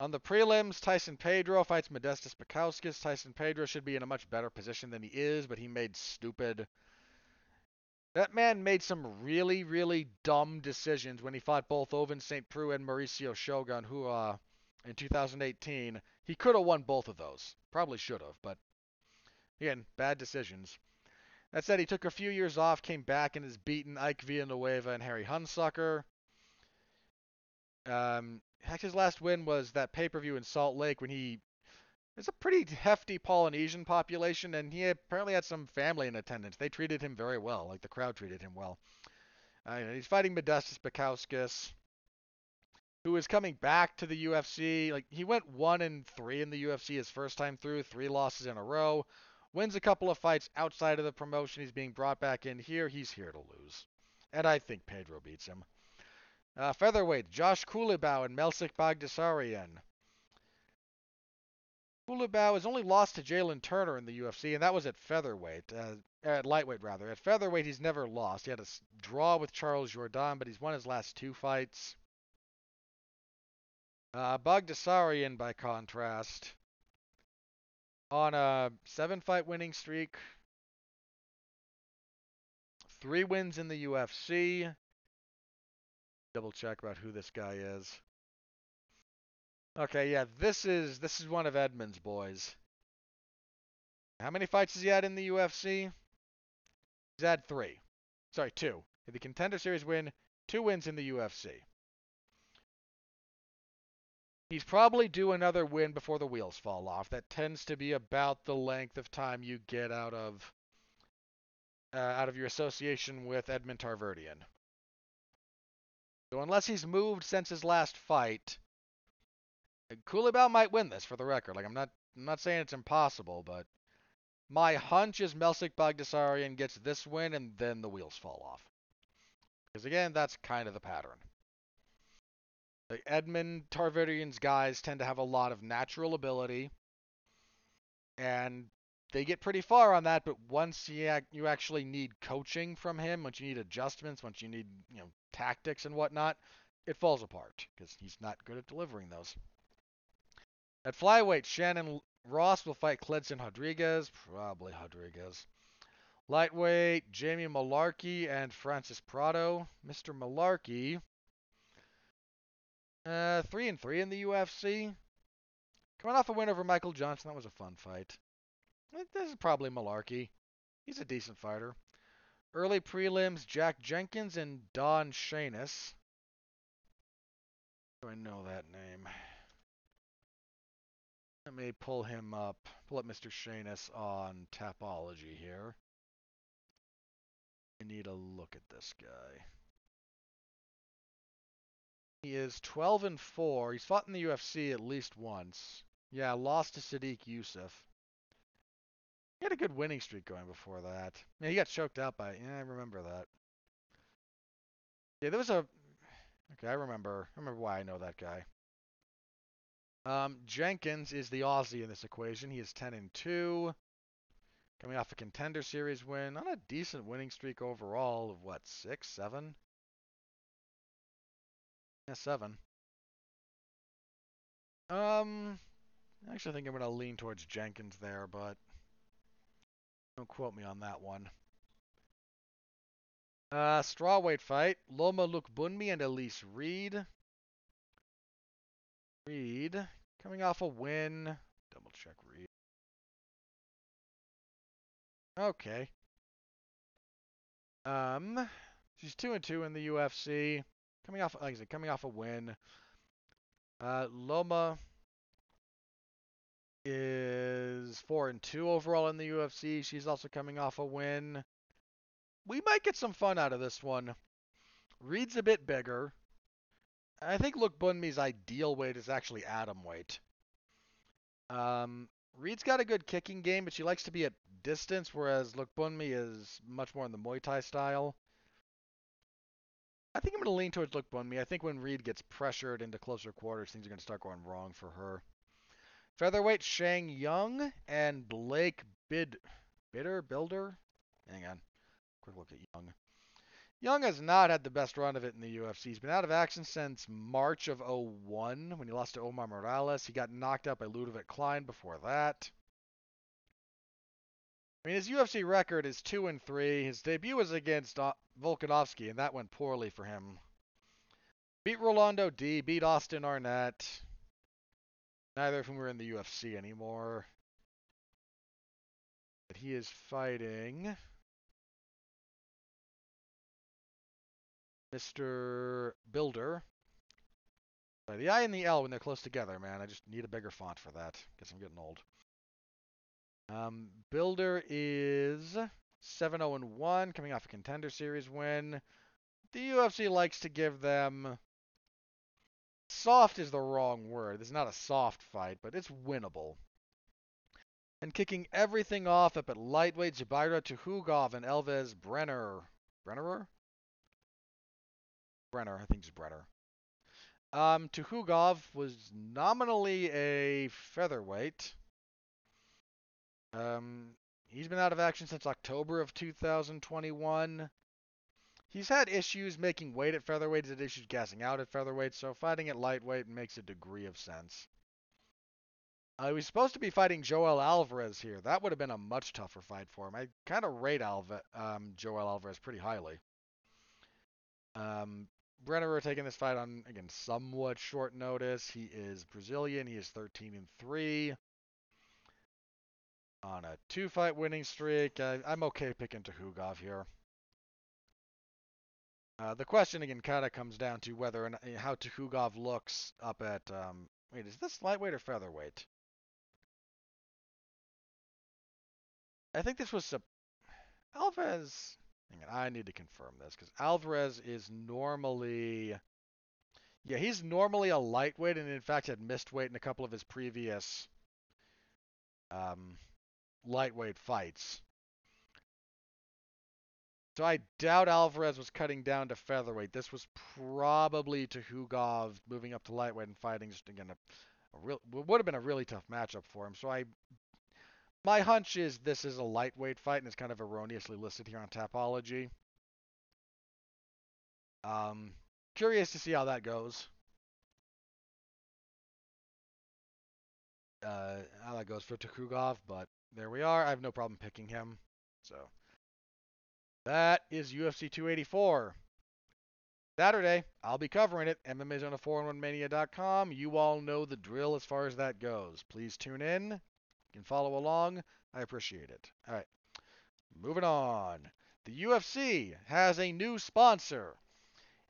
On the prelims, Tyson Pedro fights Modestas Bukauskas. Tyson Pedro should be in a much better position than he is, but he made stupid. That man made some really, really dumb decisions when he fought both Ovince St. Preux and Mauricio Shogun, who, uh, in 2018, he could have won both of those. Probably should have, but Again, bad decisions. That said, he took a few years off, came back, and has beaten Ike Villanueva and Harry Hunsucker. Um, his last win was that pay-per-view in Salt Lake when he. It's a pretty hefty Polynesian population, and he apparently had some family in attendance. They treated him very well, like the crowd treated him well. Uh, he's fighting Modestas Bukauskas, who is coming back to the UFC. Like he went one and three in the UFC his first time through, three losses in a row wins a couple of fights outside of the promotion. He's being brought back in here. He's here to lose. And I think Pedro beats him. Uh, featherweight, Josh Culibao and Melsik Baghdasaryan. Culibao has only lost to Jalin Turner in the UFC, and that was at featherweight. Uh, at lightweight, rather. At featherweight, he's never lost. He had a draw with Charles Jourdain, but he's won his last two fights. Uh, by contrast, on a seven fight winning streak. Three wins in the UFC. Double check about who this guy is. Okay, yeah, this is this is one of Edmund's boys. How many fights has he had in the UFC? He's had three. Sorry, two. The Contender Series win, two wins in the UFC. He's probably due another win before the wheels fall off. That tends to be about the length of time you get out of uh, out of your association with Edmund Tarverdyan. So unless he's moved since his last fight, Culibao might win this for the record. Like I'm not I'm not saying it's impossible, but my hunch is Melsik Baghdasaryan gets this win and then the wheels fall off. Because again, that's kind of the pattern. Like Edmund Tarverdyan's guys tend to have a lot of natural ability, and they get pretty far on that. But once you you actually need coaching from him, once you need adjustments, once you need you know tactics and whatnot, it falls apart because he's not good at delivering those. At flyweight, Shannon Ross will fight Kleydson Rodrigues, probably Rodrigues. Lightweight, Jamie Mullarkey and Francis Prado. Mr. Mullarkey, uh, three and three in the UFC. Coming off a win over Michael Johnson, that was a fun fight. This is probably Mullarkey. He's a decent fighter. Early prelims, Jack Jenkins and Don Shainis. Do I know that name? Let me pull him up. Pull up Mr. Shainis on Tapology here. I need a look at this guy. He is 12 and 4. He's fought in the UFC at least once. Yeah, lost to Sodiq Yusuff. He had a good winning streak going before that. Yeah, he got choked out by. Yeah, I remember that. Yeah, there was a. Okay, I remember. I remember why I know that guy. Um, Jenkins is the Aussie in this equation. He is 10 and 2. Coming off a contender series win on a decent winning streak overall of what, six, seven? Yeah, seven. Um, I actually, think I'm going to lean towards Jenkins there, but don't quote me on that one. Uh, strawweight fight: Loma Lookboonmee and Elise Reed. Reed coming off a win. Double check Reed. Okay. Um, she's two and two in the UFC. Coming off, like I said, coming off a win. Uh, Loma is four and two overall in the UFC. She's also coming off a win. We might get some fun out of this one. Reed's a bit bigger. I think Lookboonmee's ideal weight is actually atom weight. Um, Reed's got a good kicking game, but she likes to be at distance, whereas Lookboonmee is much more in the Muay Thai style. I think I'm going to lean towards Lookboonmee. I think when Reed gets pressured into closer quarters, things are going to start going wrong for her. Featherweight Shane Young and Blake Bid Bidder Bilder. Hang on. Quick look at Young. Young has not had the best run of it in the UFC. He's been out of action since March of 01 when he lost to Omar Morales. He got knocked out by Ludovit Klein before that. I mean, his UFC record is 2 and 3. His debut was against uh, Volkanovski, and that went poorly for him. Beat Rolando Dy, beat Austin Arnett. Neither of whom are in the UFC anymore. But he is fighting Mr. Bilder. The I and the L when they're close together, man. I just need a bigger font for that. Guess I'm getting old. Um, Bilder is 7 0 1, coming off a contender series win. The UFC likes to give them soft is the wrong word. Is not a soft fight, but it's winnable. And kicking everything off up at lightweight, Zubaira Tukhugov and Elvis Brenner. Brennerer? Brenner, I think it's Brenner. Um, Tuhugov was nominally a featherweight. Um, he's been out of action since October of 2021. He's had issues making weight at featherweight. He's had issues gassing out at featherweight, so fighting at lightweight makes a degree of sense. Uh, he was supposed to be fighting Joel Alvarez here. That would have been a much tougher fight for him. I kind of rate Alva, um, Joel Alvarez pretty highly. Um, Brenner taking this fight on again somewhat short notice. He is Brazilian. He is 13 and three. On on a two-fight winning streak. I, I'm okay picking Tukhugov here. Uh, the question again kind of comes down to whether and how Tukhugov looks up at. Um, wait, is this lightweight or featherweight? I think this was Alvarez. I need to confirm this because Alvarez is normally. Yeah, he's normally a lightweight, and in fact had missed weight in a couple of his previous um, lightweight fights. So I doubt Alvarez was cutting down to featherweight. This was probably Tukhugov moving up to lightweight and fighting just again a, a real would have been a really tough matchup for him. So I my hunch is this is a lightweight fight and it's kind of erroneously listed here on Tapology. Um, curious to see how that goes. Uh, how that goes for Tukhugov, but there we are. I have no problem picking him. So that is UFC 284. Saturday, I'll be covering it. MMA's on 411mania.com. You all know the drill as far as that goes. Please tune in. You can follow along. I appreciate it. All right. Moving on. The UFC has a new sponsor.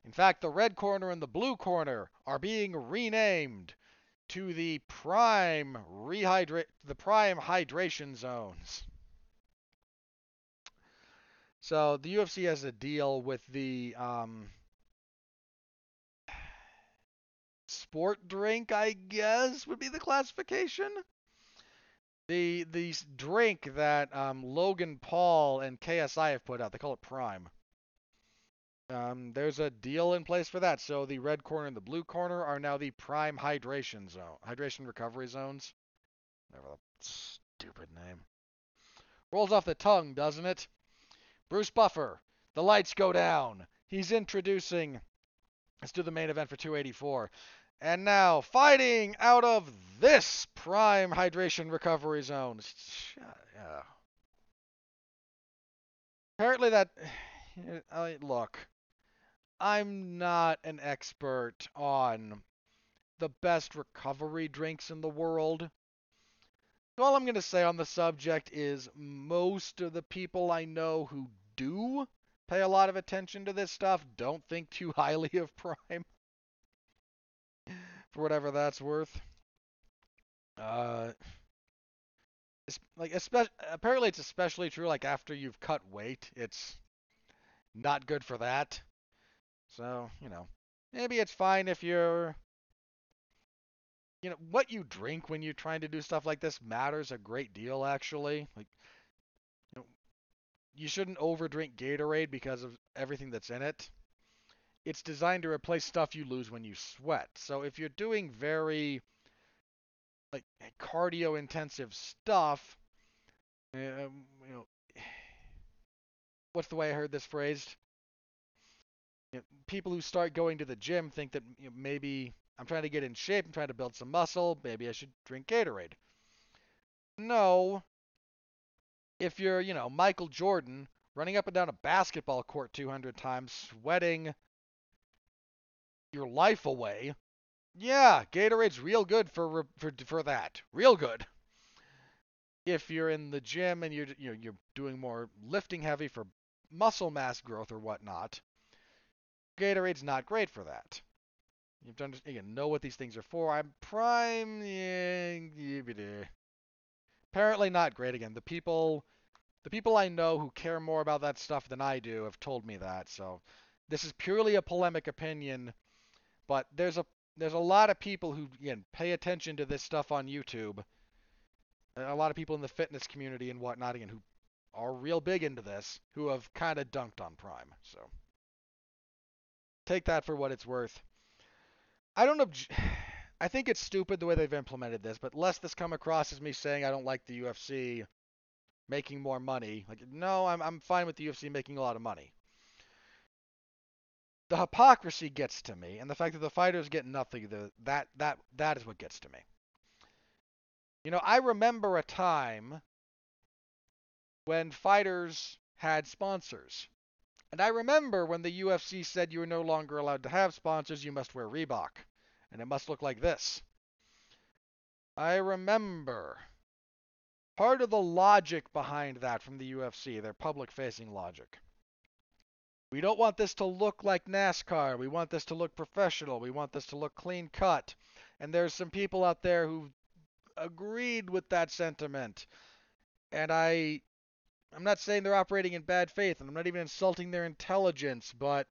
In fact, the red corner and the blue corner are being renamed to the prime rehydrate the prime hydration zones. So the UFC has a deal with the um, sport drink, I guess would be the classification. The the drink that um, Logan Paul and KSI have put out, they call it Prime. Um, there's a deal in place for that. So the red corner and the blue corner are now the prime hydration zone, hydration recovery zones. Never the stupid name. Rolls off the tongue, doesn't it? Bruce Buffer. The lights go down. He's introducing. Let's do the main event for 284. And now, fighting out of this prime hydration recovery zone. Apparently that. Look, I'm not an expert on the best recovery drinks in the world. All I'm going to say on the subject is most of the people I know who do pay a lot of attention to this stuff don't think too highly of Prime. For whatever that's worth. Uh, like especially apparently it's especially true like after you've cut weight. It's not good for that. So, you know, maybe it's fine if you're you know, what you drink when you're trying to do stuff like this matters a great deal actually. Like you know, you shouldn't overdrink Gatorade because of everything that's in it. It's designed to replace stuff you lose when you sweat. So if you're doing very like cardio intensive stuff, um, you know, what's the way I heard this phrased? You know, people who start going to the gym think that you know, maybe I'm trying to get in shape, I'm trying to build some muscle, maybe I should drink Gatorade. No. If you're, you know, Michael Jordan running up and down a basketball court 200 times, sweating your life away, yeah, Gatorade's real good for for for that. Real good. If you're in the gym and you're you know, you're doing more lifting heavy for muscle mass growth or whatnot, Gatorade's not great for that. You have understand, again, know what these things are for. I'm prime. Apparently not great again. The people, the people I know who care more about that stuff than I do have told me that. So this is purely a polemic opinion, but there's a there's a lot of people who again pay attention to this stuff on YouTube. A lot of people in the fitness community and whatnot again who are real big into this who have kind of dunked on Prime. So. Take that for what it's worth. I don't know. I think it's stupid the way they've implemented this, but lest this come across as me saying I don't like the UFC making more money. Like, no, I'm I'm fine with the UFC making a lot of money. The hypocrisy gets to me, and the fact that the fighters get nothing, the, that that that is what gets to me. You know, I remember a time when fighters had sponsors. And I remember when the UFC said you were no longer allowed to have sponsors, you must wear Reebok. And it must look like this. I remember part of the logic behind that from the UFC, their public facing logic. We don't want this to look like NASCAR. We want this to look professional. We want this to look clean cut. And there's some people out there who agreed with that sentiment. And I I'm not saying they're operating in bad faith, and I'm not even insulting their intelligence, but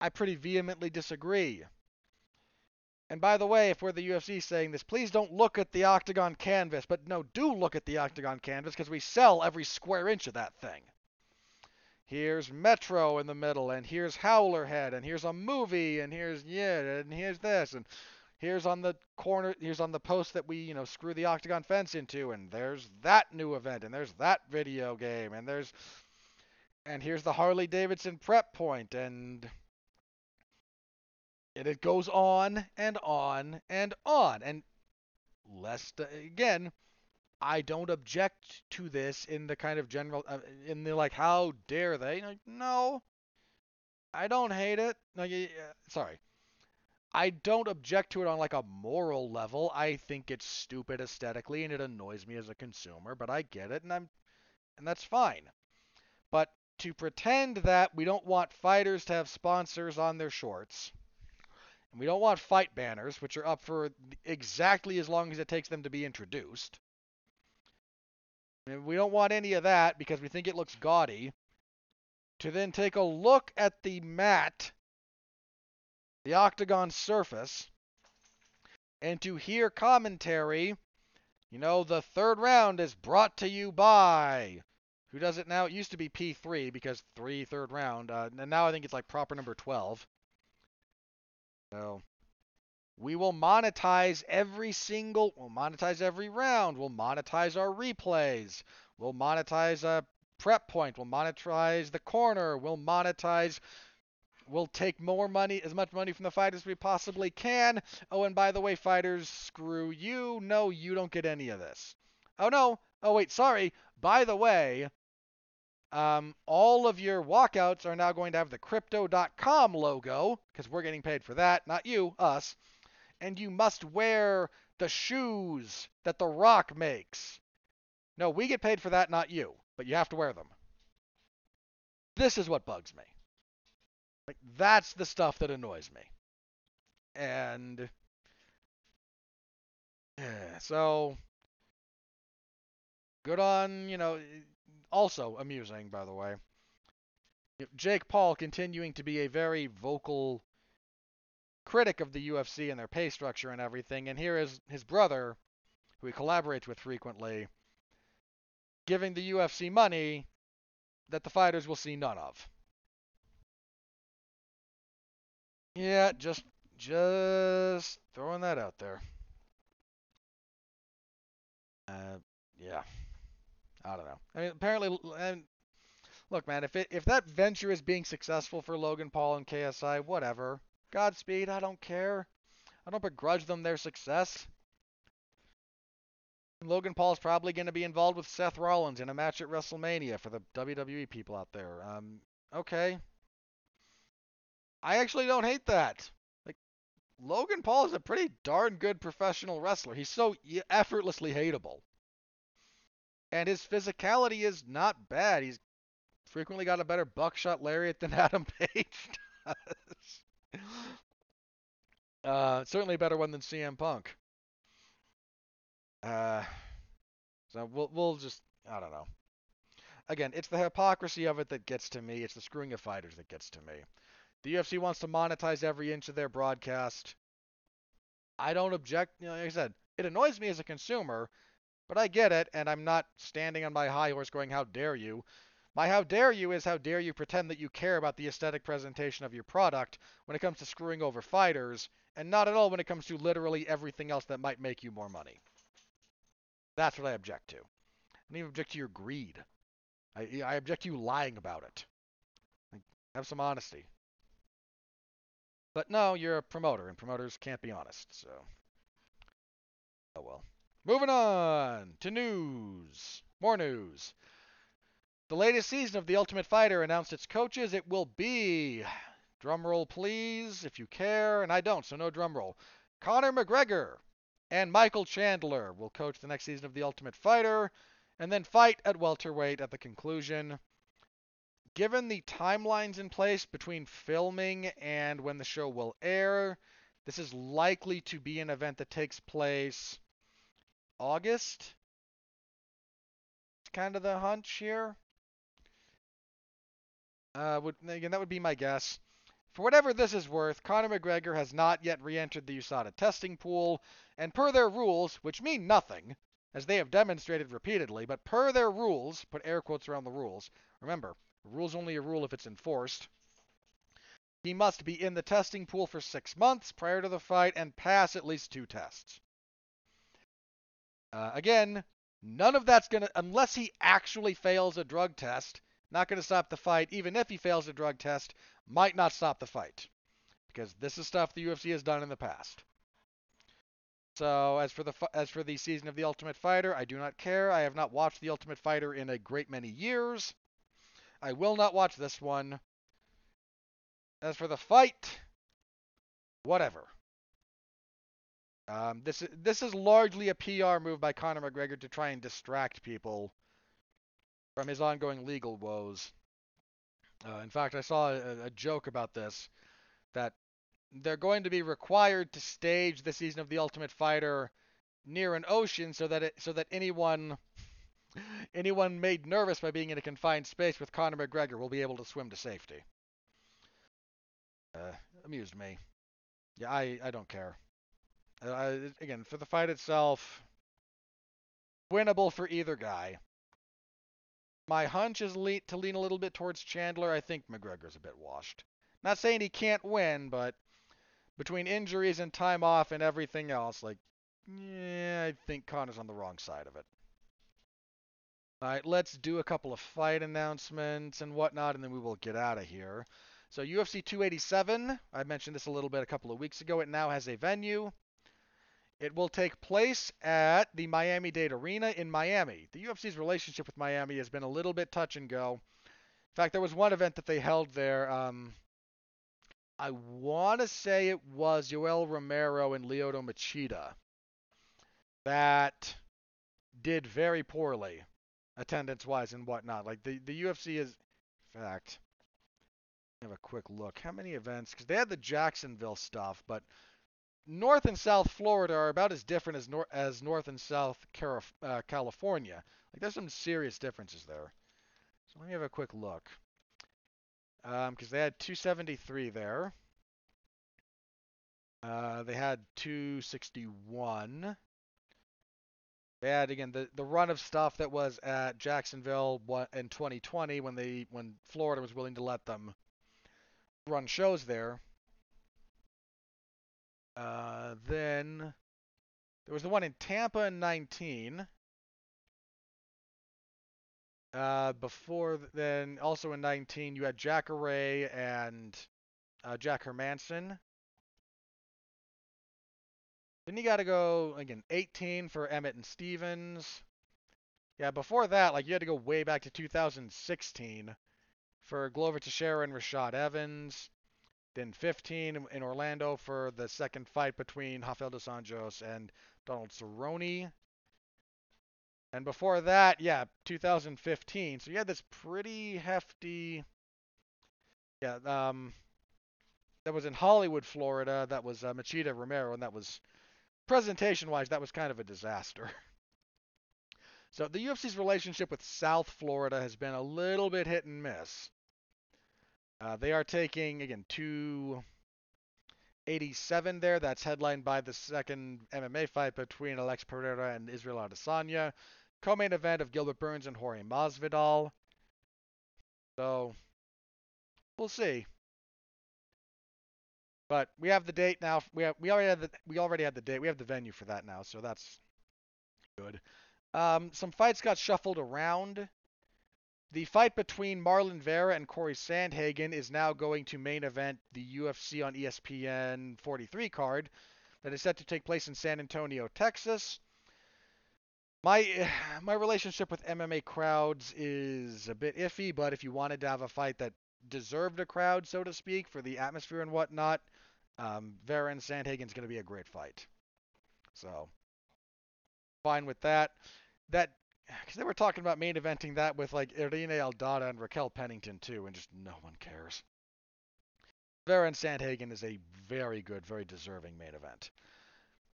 I pretty vehemently disagree. And by the way, if we're the UFC saying this, please don't look at the octagon canvas, but no, do look at the octagon canvas because we sell every square inch of that thing. Here's Metro in the middle, and here's Howler Head, and here's a movie, and here's yeah, and here's this, and here's on the corner, here's on the post that we, you know, screw the octagon fence into, and there's that new event, and there's that video game, and there's, and here's the Harley Davidson prep point, and and it goes on and on and on, and lest again, I don't object to this in the kind of general, uh, in the like, how dare they? Like, no, I don't hate it. No, yeah, sorry. I don't object to it on like a moral level. I think it's stupid aesthetically and it annoys me as a consumer, but I get it and I'm and that's fine. But to pretend that we don't want fighters to have sponsors on their shorts, and we don't want fight banners, which are up for exactly as long as it takes them to be introduced, and we don't want any of that because we think it looks gaudy. To then take a look at the mat, the octagon surface, and to hear commentary. You know, the third round is brought to you by. Who does it now? It used to be P3 because three third round. Uh, and now I think it's like proper number 12. So we will monetize every single, we'll monetize every round. We'll monetize our replays. We'll monetize a prep point. We'll monetize the corner. We'll monetize, we'll take more money, as much money from the fighters as we possibly can. Oh, and by the way, fighters, screw you. No, you don't get any of this. Oh, no. Oh, wait, sorry. By the way, um, all of your walkouts are now going to have the crypto.com logo because we're getting paid for that, not you, us and you must wear the shoes that The Rock makes. No, we get paid for that, not you, but you have to wear them. This is what bugs me. Like that's the stuff that annoys me. And so good on, you know, also amusing by the way. Jake Paul continuing to be a very vocal critic of the UFC and their pay structure and everything. And here is his brother, who he collaborates with frequently, giving the UFC money that the fighters will see none of. Yeah, just just throwing that out there. Uh, yeah. I don't know. I mean, apparently, and look, man, if it if that venture is being successful for Logan Paul and KSI, whatever. Godspeed, I don't care. I don't begrudge them their success. Logan Paul is probably going to be involved with Seth Rollins in a match at WrestleMania for the WWE people out there. Um, okay. I actually don't hate that. Like, Logan Paul is a pretty darn good professional wrestler. He's so effortlessly hateable. And his physicality is not bad. He's frequently got a better buckshot lariat than Adam Page does. Uh, certainly a better one than CM Punk. Uh, so we'll we'll just I don't know. Again, it's the hypocrisy of it that gets to me. It's the screwing of fighters that gets to me. The UFC wants to monetize every inch of their broadcast. I don't object. You know, like I said, it annoys me as a consumer, but I get it, and I'm not standing on my high horse going, "How dare you?" My how dare you is how dare you pretend that you care about the aesthetic presentation of your product when it comes to screwing over fighters, and not at all when it comes to literally everything else that might make you more money. That's what I object to. I don't even object to your greed. I, I object to you lying about it. Like, have some honesty. But no, you're a promoter, and promoters can't be honest, so. Oh well. Moving on to news. More news. The latest season of The Ultimate Fighter announced its coaches. It will be, drumroll please, if you care, and I don't, so no drumroll. Conor McGregor and Michael Chandler will coach the next season of The Ultimate Fighter, and then fight at welterweight at the conclusion. Given the timelines in place between filming and when the show will air, this is likely to be an event that takes place August. It's Kind of the hunch here. Uh, would again that would be my guess. For whatever this is worth, Conor McGregor has not yet re-entered the USADA testing pool, and per their rules, which mean nothing, as they have demonstrated repeatedly, but per their rules, put air quotes around the rules. Remember, rule's only a rule if it's enforced. He must be in the testing pool for six months prior to the fight and pass at least two tests. Uh, again, none of that's going to, unless he actually fails a drug test, not going to stop the fight. Even if he fails a drug test, might not stop the fight. Because this is stuff the UFC has done in the past. So as for the as for the season of the Ultimate Fighter, I do not care. I have not watched the Ultimate Fighter in a great many years. I will not watch this one. As for the fight, whatever. Um, this this is largely a PR move by Conor McGregor to try and distract people from his ongoing legal woes. Uh, in fact, I saw a, a joke about this that they're going to be required to stage the season of the Ultimate Fighter near an ocean so that it so that anyone anyone made nervous by being in a confined space with Conor McGregor will be able to swim to safety. Uh, amused me. Yeah, I, I don't care. Uh, again, for the fight itself, winnable for either guy. My hunch is le- to lean a little bit towards Chandler. I think McGregor's a bit washed. Not saying he can't win, but between injuries and time off and everything else, like, yeah, I think Conor's on the wrong side of it. All right, let's do a couple of fight announcements and whatnot, and then we will get out of here. So UFC 287, I mentioned this a little bit a couple of weeks ago. It now has a venue. It will take place at the Miami Dade Arena in Miami. The UFC's relationship with Miami has been a little bit touch and go. In fact, there was one event that they held there. Um, I want to say it was Yoel Romero and Lyoto Machida that did very poorly attendance wise and whatnot. Like the, the UFC is, in fact, have a quick look. How many events? Because they had the Jacksonville stuff, but North and South Florida are about as different as, nor- as North and South uh, California. Like there's some serious differences there. So let me have a quick look. Because um, they had 273 there. Uh, they had 261. They had again the, the run of stuff that was at Jacksonville in 2020 when they when Florida was willing to let them run shows there. Uh, then there was the one in Tampa in 19. Uh, before then, also in 19, you had Jacare and uh, Jack Hermansson. Then you got to go again 18 for Emmett and Stevens. Yeah, before that, like you had to go way back to 2016 for Glover Teixeira and Rashad Evans. Then 15 in Orlando for the second fight between Rafael dos Anjos and Donald Cerrone. And before that, yeah, 2015. So you had this pretty hefty. Yeah, um, that was in Hollywood, Florida. That was uh, Machida Romero, and that was presentation wise, that was kind of a disaster. So the UFC's relationship with South Florida has been a little bit hit and miss. Uh, they are taking again 287 there. That's headlined by the second MMA fight between Alex Pereira and Israel Adesanya. Co-main event of Gilbert Burns and Jorge Masvidal. So we'll see. But we have the date now. We have we already had the we already had the date. We have the venue for that now, so that's good. Um, some fights got shuffled around. The fight between Marlon Vera and Corey Sandhagen is now going to main event the UFC on ESPN 43 card that is set to take place in San Antonio, Texas. My my relationship with MMA crowds is a bit iffy, but if you wanted to have a fight that deserved a crowd, so to speak, for the atmosphere and whatnot, um, and Sandhagen's going to be a great fight. So fine with that. That because they were talking about main eventing that with like Irene Aldana and Raquel Pennington too, and just no one cares. And Sandhagen is a very good, very deserving main event.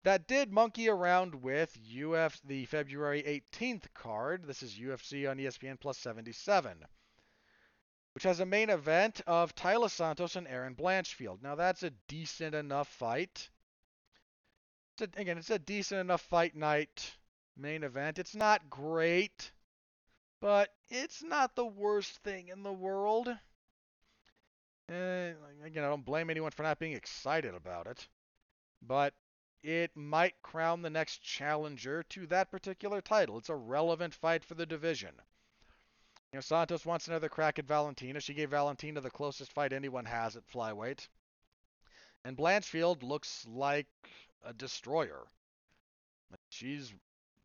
That did monkey around with UF the February 18th card. This is UFC on ESPN Plus 77, which has a main event of Taila Santos and Erin Blanchfield. Now that's a decent enough fight. It's a, again, it's a decent enough fight night main event. It's not great, but it's not the worst thing in the world. Uh, again, I don't blame anyone for not being excited about it, but it might crown the next challenger to that particular title. It's a relevant fight for the division. You know, Santos wants another crack at Valentina. She gave Valentina the closest fight anyone has at flyweight. And Blanchfield looks like a destroyer. She's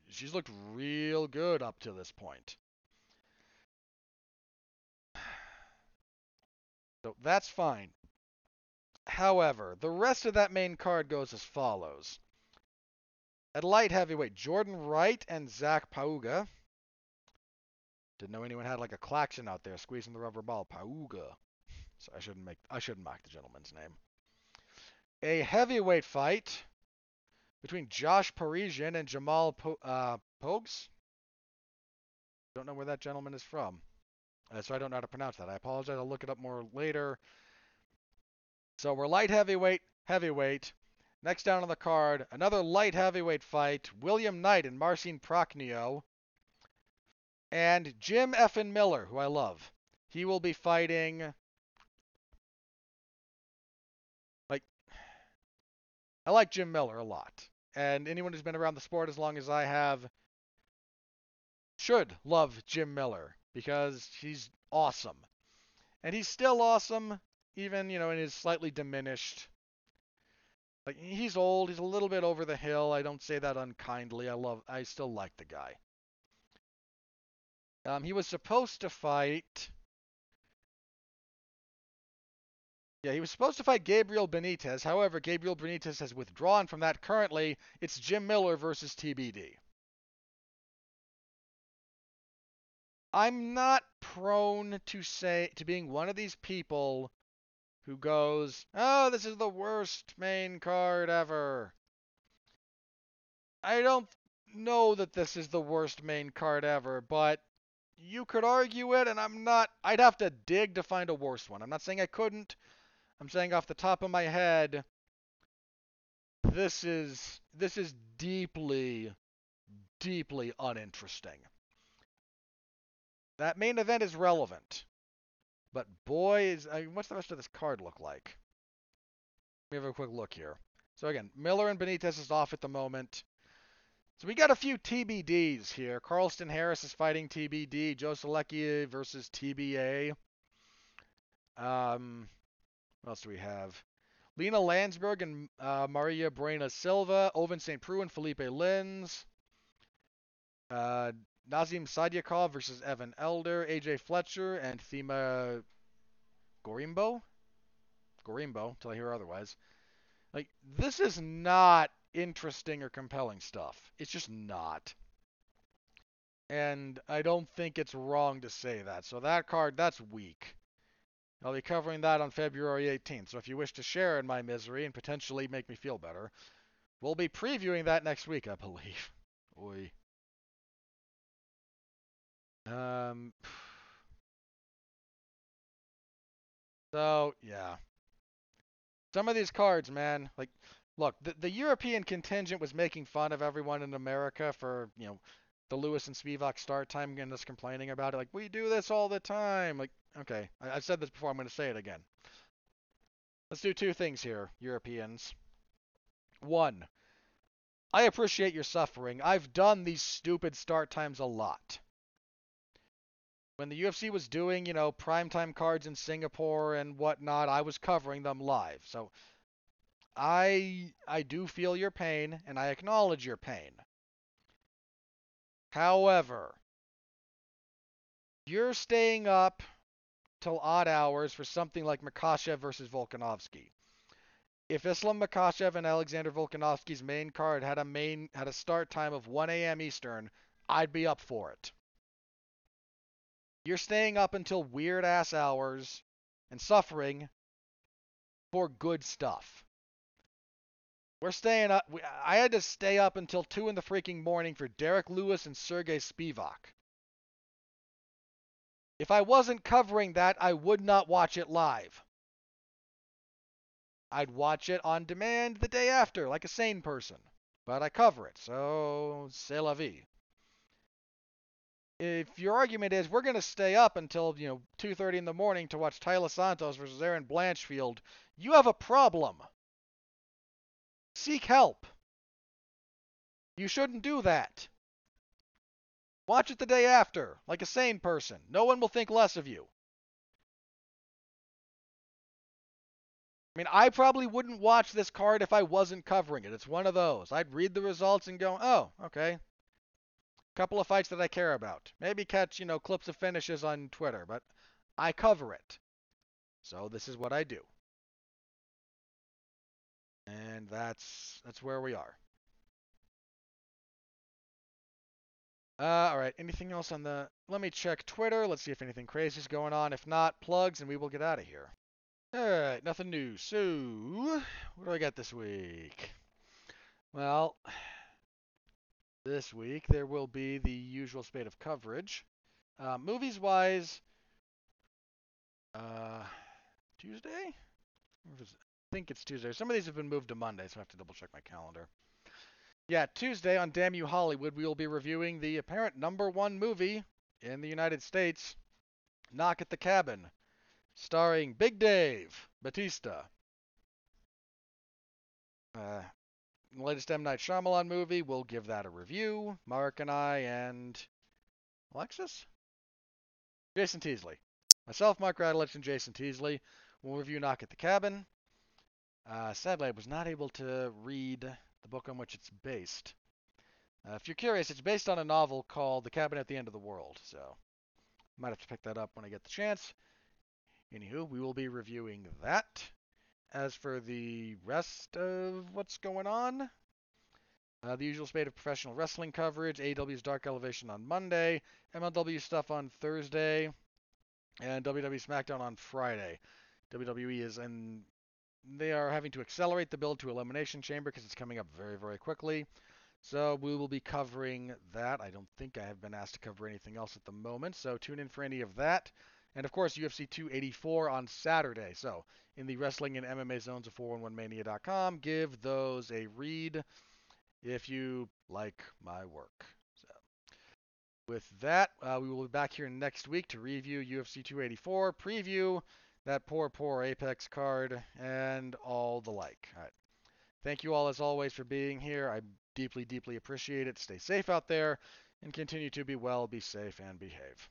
she's looked real good up to this point. So that's fine. However, the rest of that main card goes as follows. At light heavyweight, Jordan Wright and Zac Pauga. Didn't know anyone had like a klaxon out there squeezing the rubber ball. Pauga. So I shouldn't make I shouldn't mock the gentleman's name. A heavyweight fight between Josh Parisian and Jamal po- uh, Pogues. Don't know where that gentleman is from. Uh, so I don't know how to pronounce that. I apologize. I'll look it up more later. So we're light heavyweight, heavyweight. Next down on the card, another light heavyweight fight. William Knight and Marcin Prachnio. And Jim Effin Miller, who I love. He will be fighting. Like, I like Jim Miller a lot. And anyone who's been around the sport as long as I have should love Jim Miller because he's awesome. And he's still awesome, even, you know, in his slightly diminished. Like, he's old, he's a little bit over the hill. I don't say that unkindly. I love, I still like the guy. Um, he was supposed to fight. Yeah, he was supposed to fight Gabriel Benitez. However, Gabriel Benitez has withdrawn from that currently. It's Jim Miller versus TBD. I'm not prone to say to being one of these people who goes, "Oh, this is the worst main card ever." I don't know that this is the worst main card ever, but you could argue it and I'm not I'd have to dig to find a worse one. I'm not saying I couldn't. I'm saying off the top of my head this is this is deeply deeply uninteresting. That main event is relevant. But boy, is I mean, what's the rest of this card look like? Let me have a quick look here. So again, Miller and Benitez is off at the moment. So we got a few TBDs here. Carlston Harris is fighting TBD. Joe Solecki versus TBA. Um, what else do we have? Lina Länsberg and uh, Mayra Bueno Silva. Ovince St. Preux and Philipe Lins. Uh, Nazim Sadykhov versus Evan Elder, AJ Fletcher, and Themba Gorimbo. Gorimbo, until I hear otherwise. Like, this is not interesting or compelling stuff. It's just not. And I don't think it's wrong to say that. So that card, that's weak. I'll be covering that on February 18th. So if you wish to share in my misery and potentially make me feel better, we'll be previewing that next week, I believe. Oi. Um. So yeah, some of these cards, man. Like, look, the the European contingent was making fun of everyone in America for you know the Lewis and Spivac start time and us complaining about it. Like, we do this all the time. Like, okay, I, I've said this before. I'm going to say it again. Let's do two things here, Europeans. One, I appreciate your suffering. I've done these stupid start times a lot when the UFC was doing, you know, primetime cards in Singapore and whatnot, I was covering them live. So I I do feel your pain and I acknowledge your pain. However, you're staying up till odd hours for something like Makhachev versus Volkanovski. if Islam Makhachev and Alexander Volkanovski's main card had a main had a start time of 1 a.m. Eastern, I'd be up for it. You're staying up until weird ass hours and suffering for good stuff. We're staying up. I had to stay up until 2 in the freaking morning for Derrick Lewis and Serghei Spivac. If I wasn't covering that, I would not watch it live. I'd watch it on demand the day after, like a sane person. But I cover it, so c'est la vie. If your argument is we're going to stay up until, you know, 2:30 in the morning to watch Taila Santos versus Erin Blanchfield, you have a problem. Seek help. You shouldn't do that. Watch it the day after, like a sane person. No one will think less of you. I mean, I probably wouldn't watch this card if I wasn't covering it. It's one of those. I'd read the results and go, oh, okay. Couple of fights that I care about. Maybe catch, you know, clips of finishes on Twitter, but I cover it. So this is what I do. And that's that's where we are. Uh, all right. Anything else on the? Let me check Twitter. Let's see if anything crazy is going on. If not, plugs, and we will get out of here. All right. Nothing new. So, what do I got this week? Well, this week there will be the usual spate of coverage. Uh, movies wise, uh, Tuesday. I think it's Tuesday. Some of these have been moved to Monday, so I have to double check my calendar. Yeah, Tuesday on Damn You Hollywood, we will be reviewing the apparent number one movie in the United States, Knock at the Cabin, starring Big Dave Batista. Uh, latest M. Night Shyamalan movie, we'll give that a review. Mark and I and Alexis? Jason Teasley. Myself, Mark Radulich, and Jason Teasley will review Knock at the Cabin. Uh, sadly, I was not able to read the book on which it's based. Uh, if you're curious, it's based on a novel called The Cabin at the End of the World, so might have to pick that up when I get the chance. Anywho, we will be reviewing that. As for the rest of what's going on, uh, the usual spate of professional wrestling coverage, AEW's Dark Elevation on Monday, MLW stuff on Thursday, and WWE SmackDown on Friday. WWE is in they are having to accelerate the build to Elimination Chamber because it's coming up very, very quickly. So we will be covering that. I don't think I have been asked to cover anything else at the moment, so tune in for any of that. And of course, UFC 284 on Saturday. So in the wrestling and MMA zones of 411mania.com, give those a read if you like my work. So with that, uh, we will be back here next week to review UFC 284, preview that poor, poor Apex card, and all the like. All right. Thank you all, as always, for being here. I deeply, deeply appreciate it. Stay safe out there and continue to be well, be safe, and behave.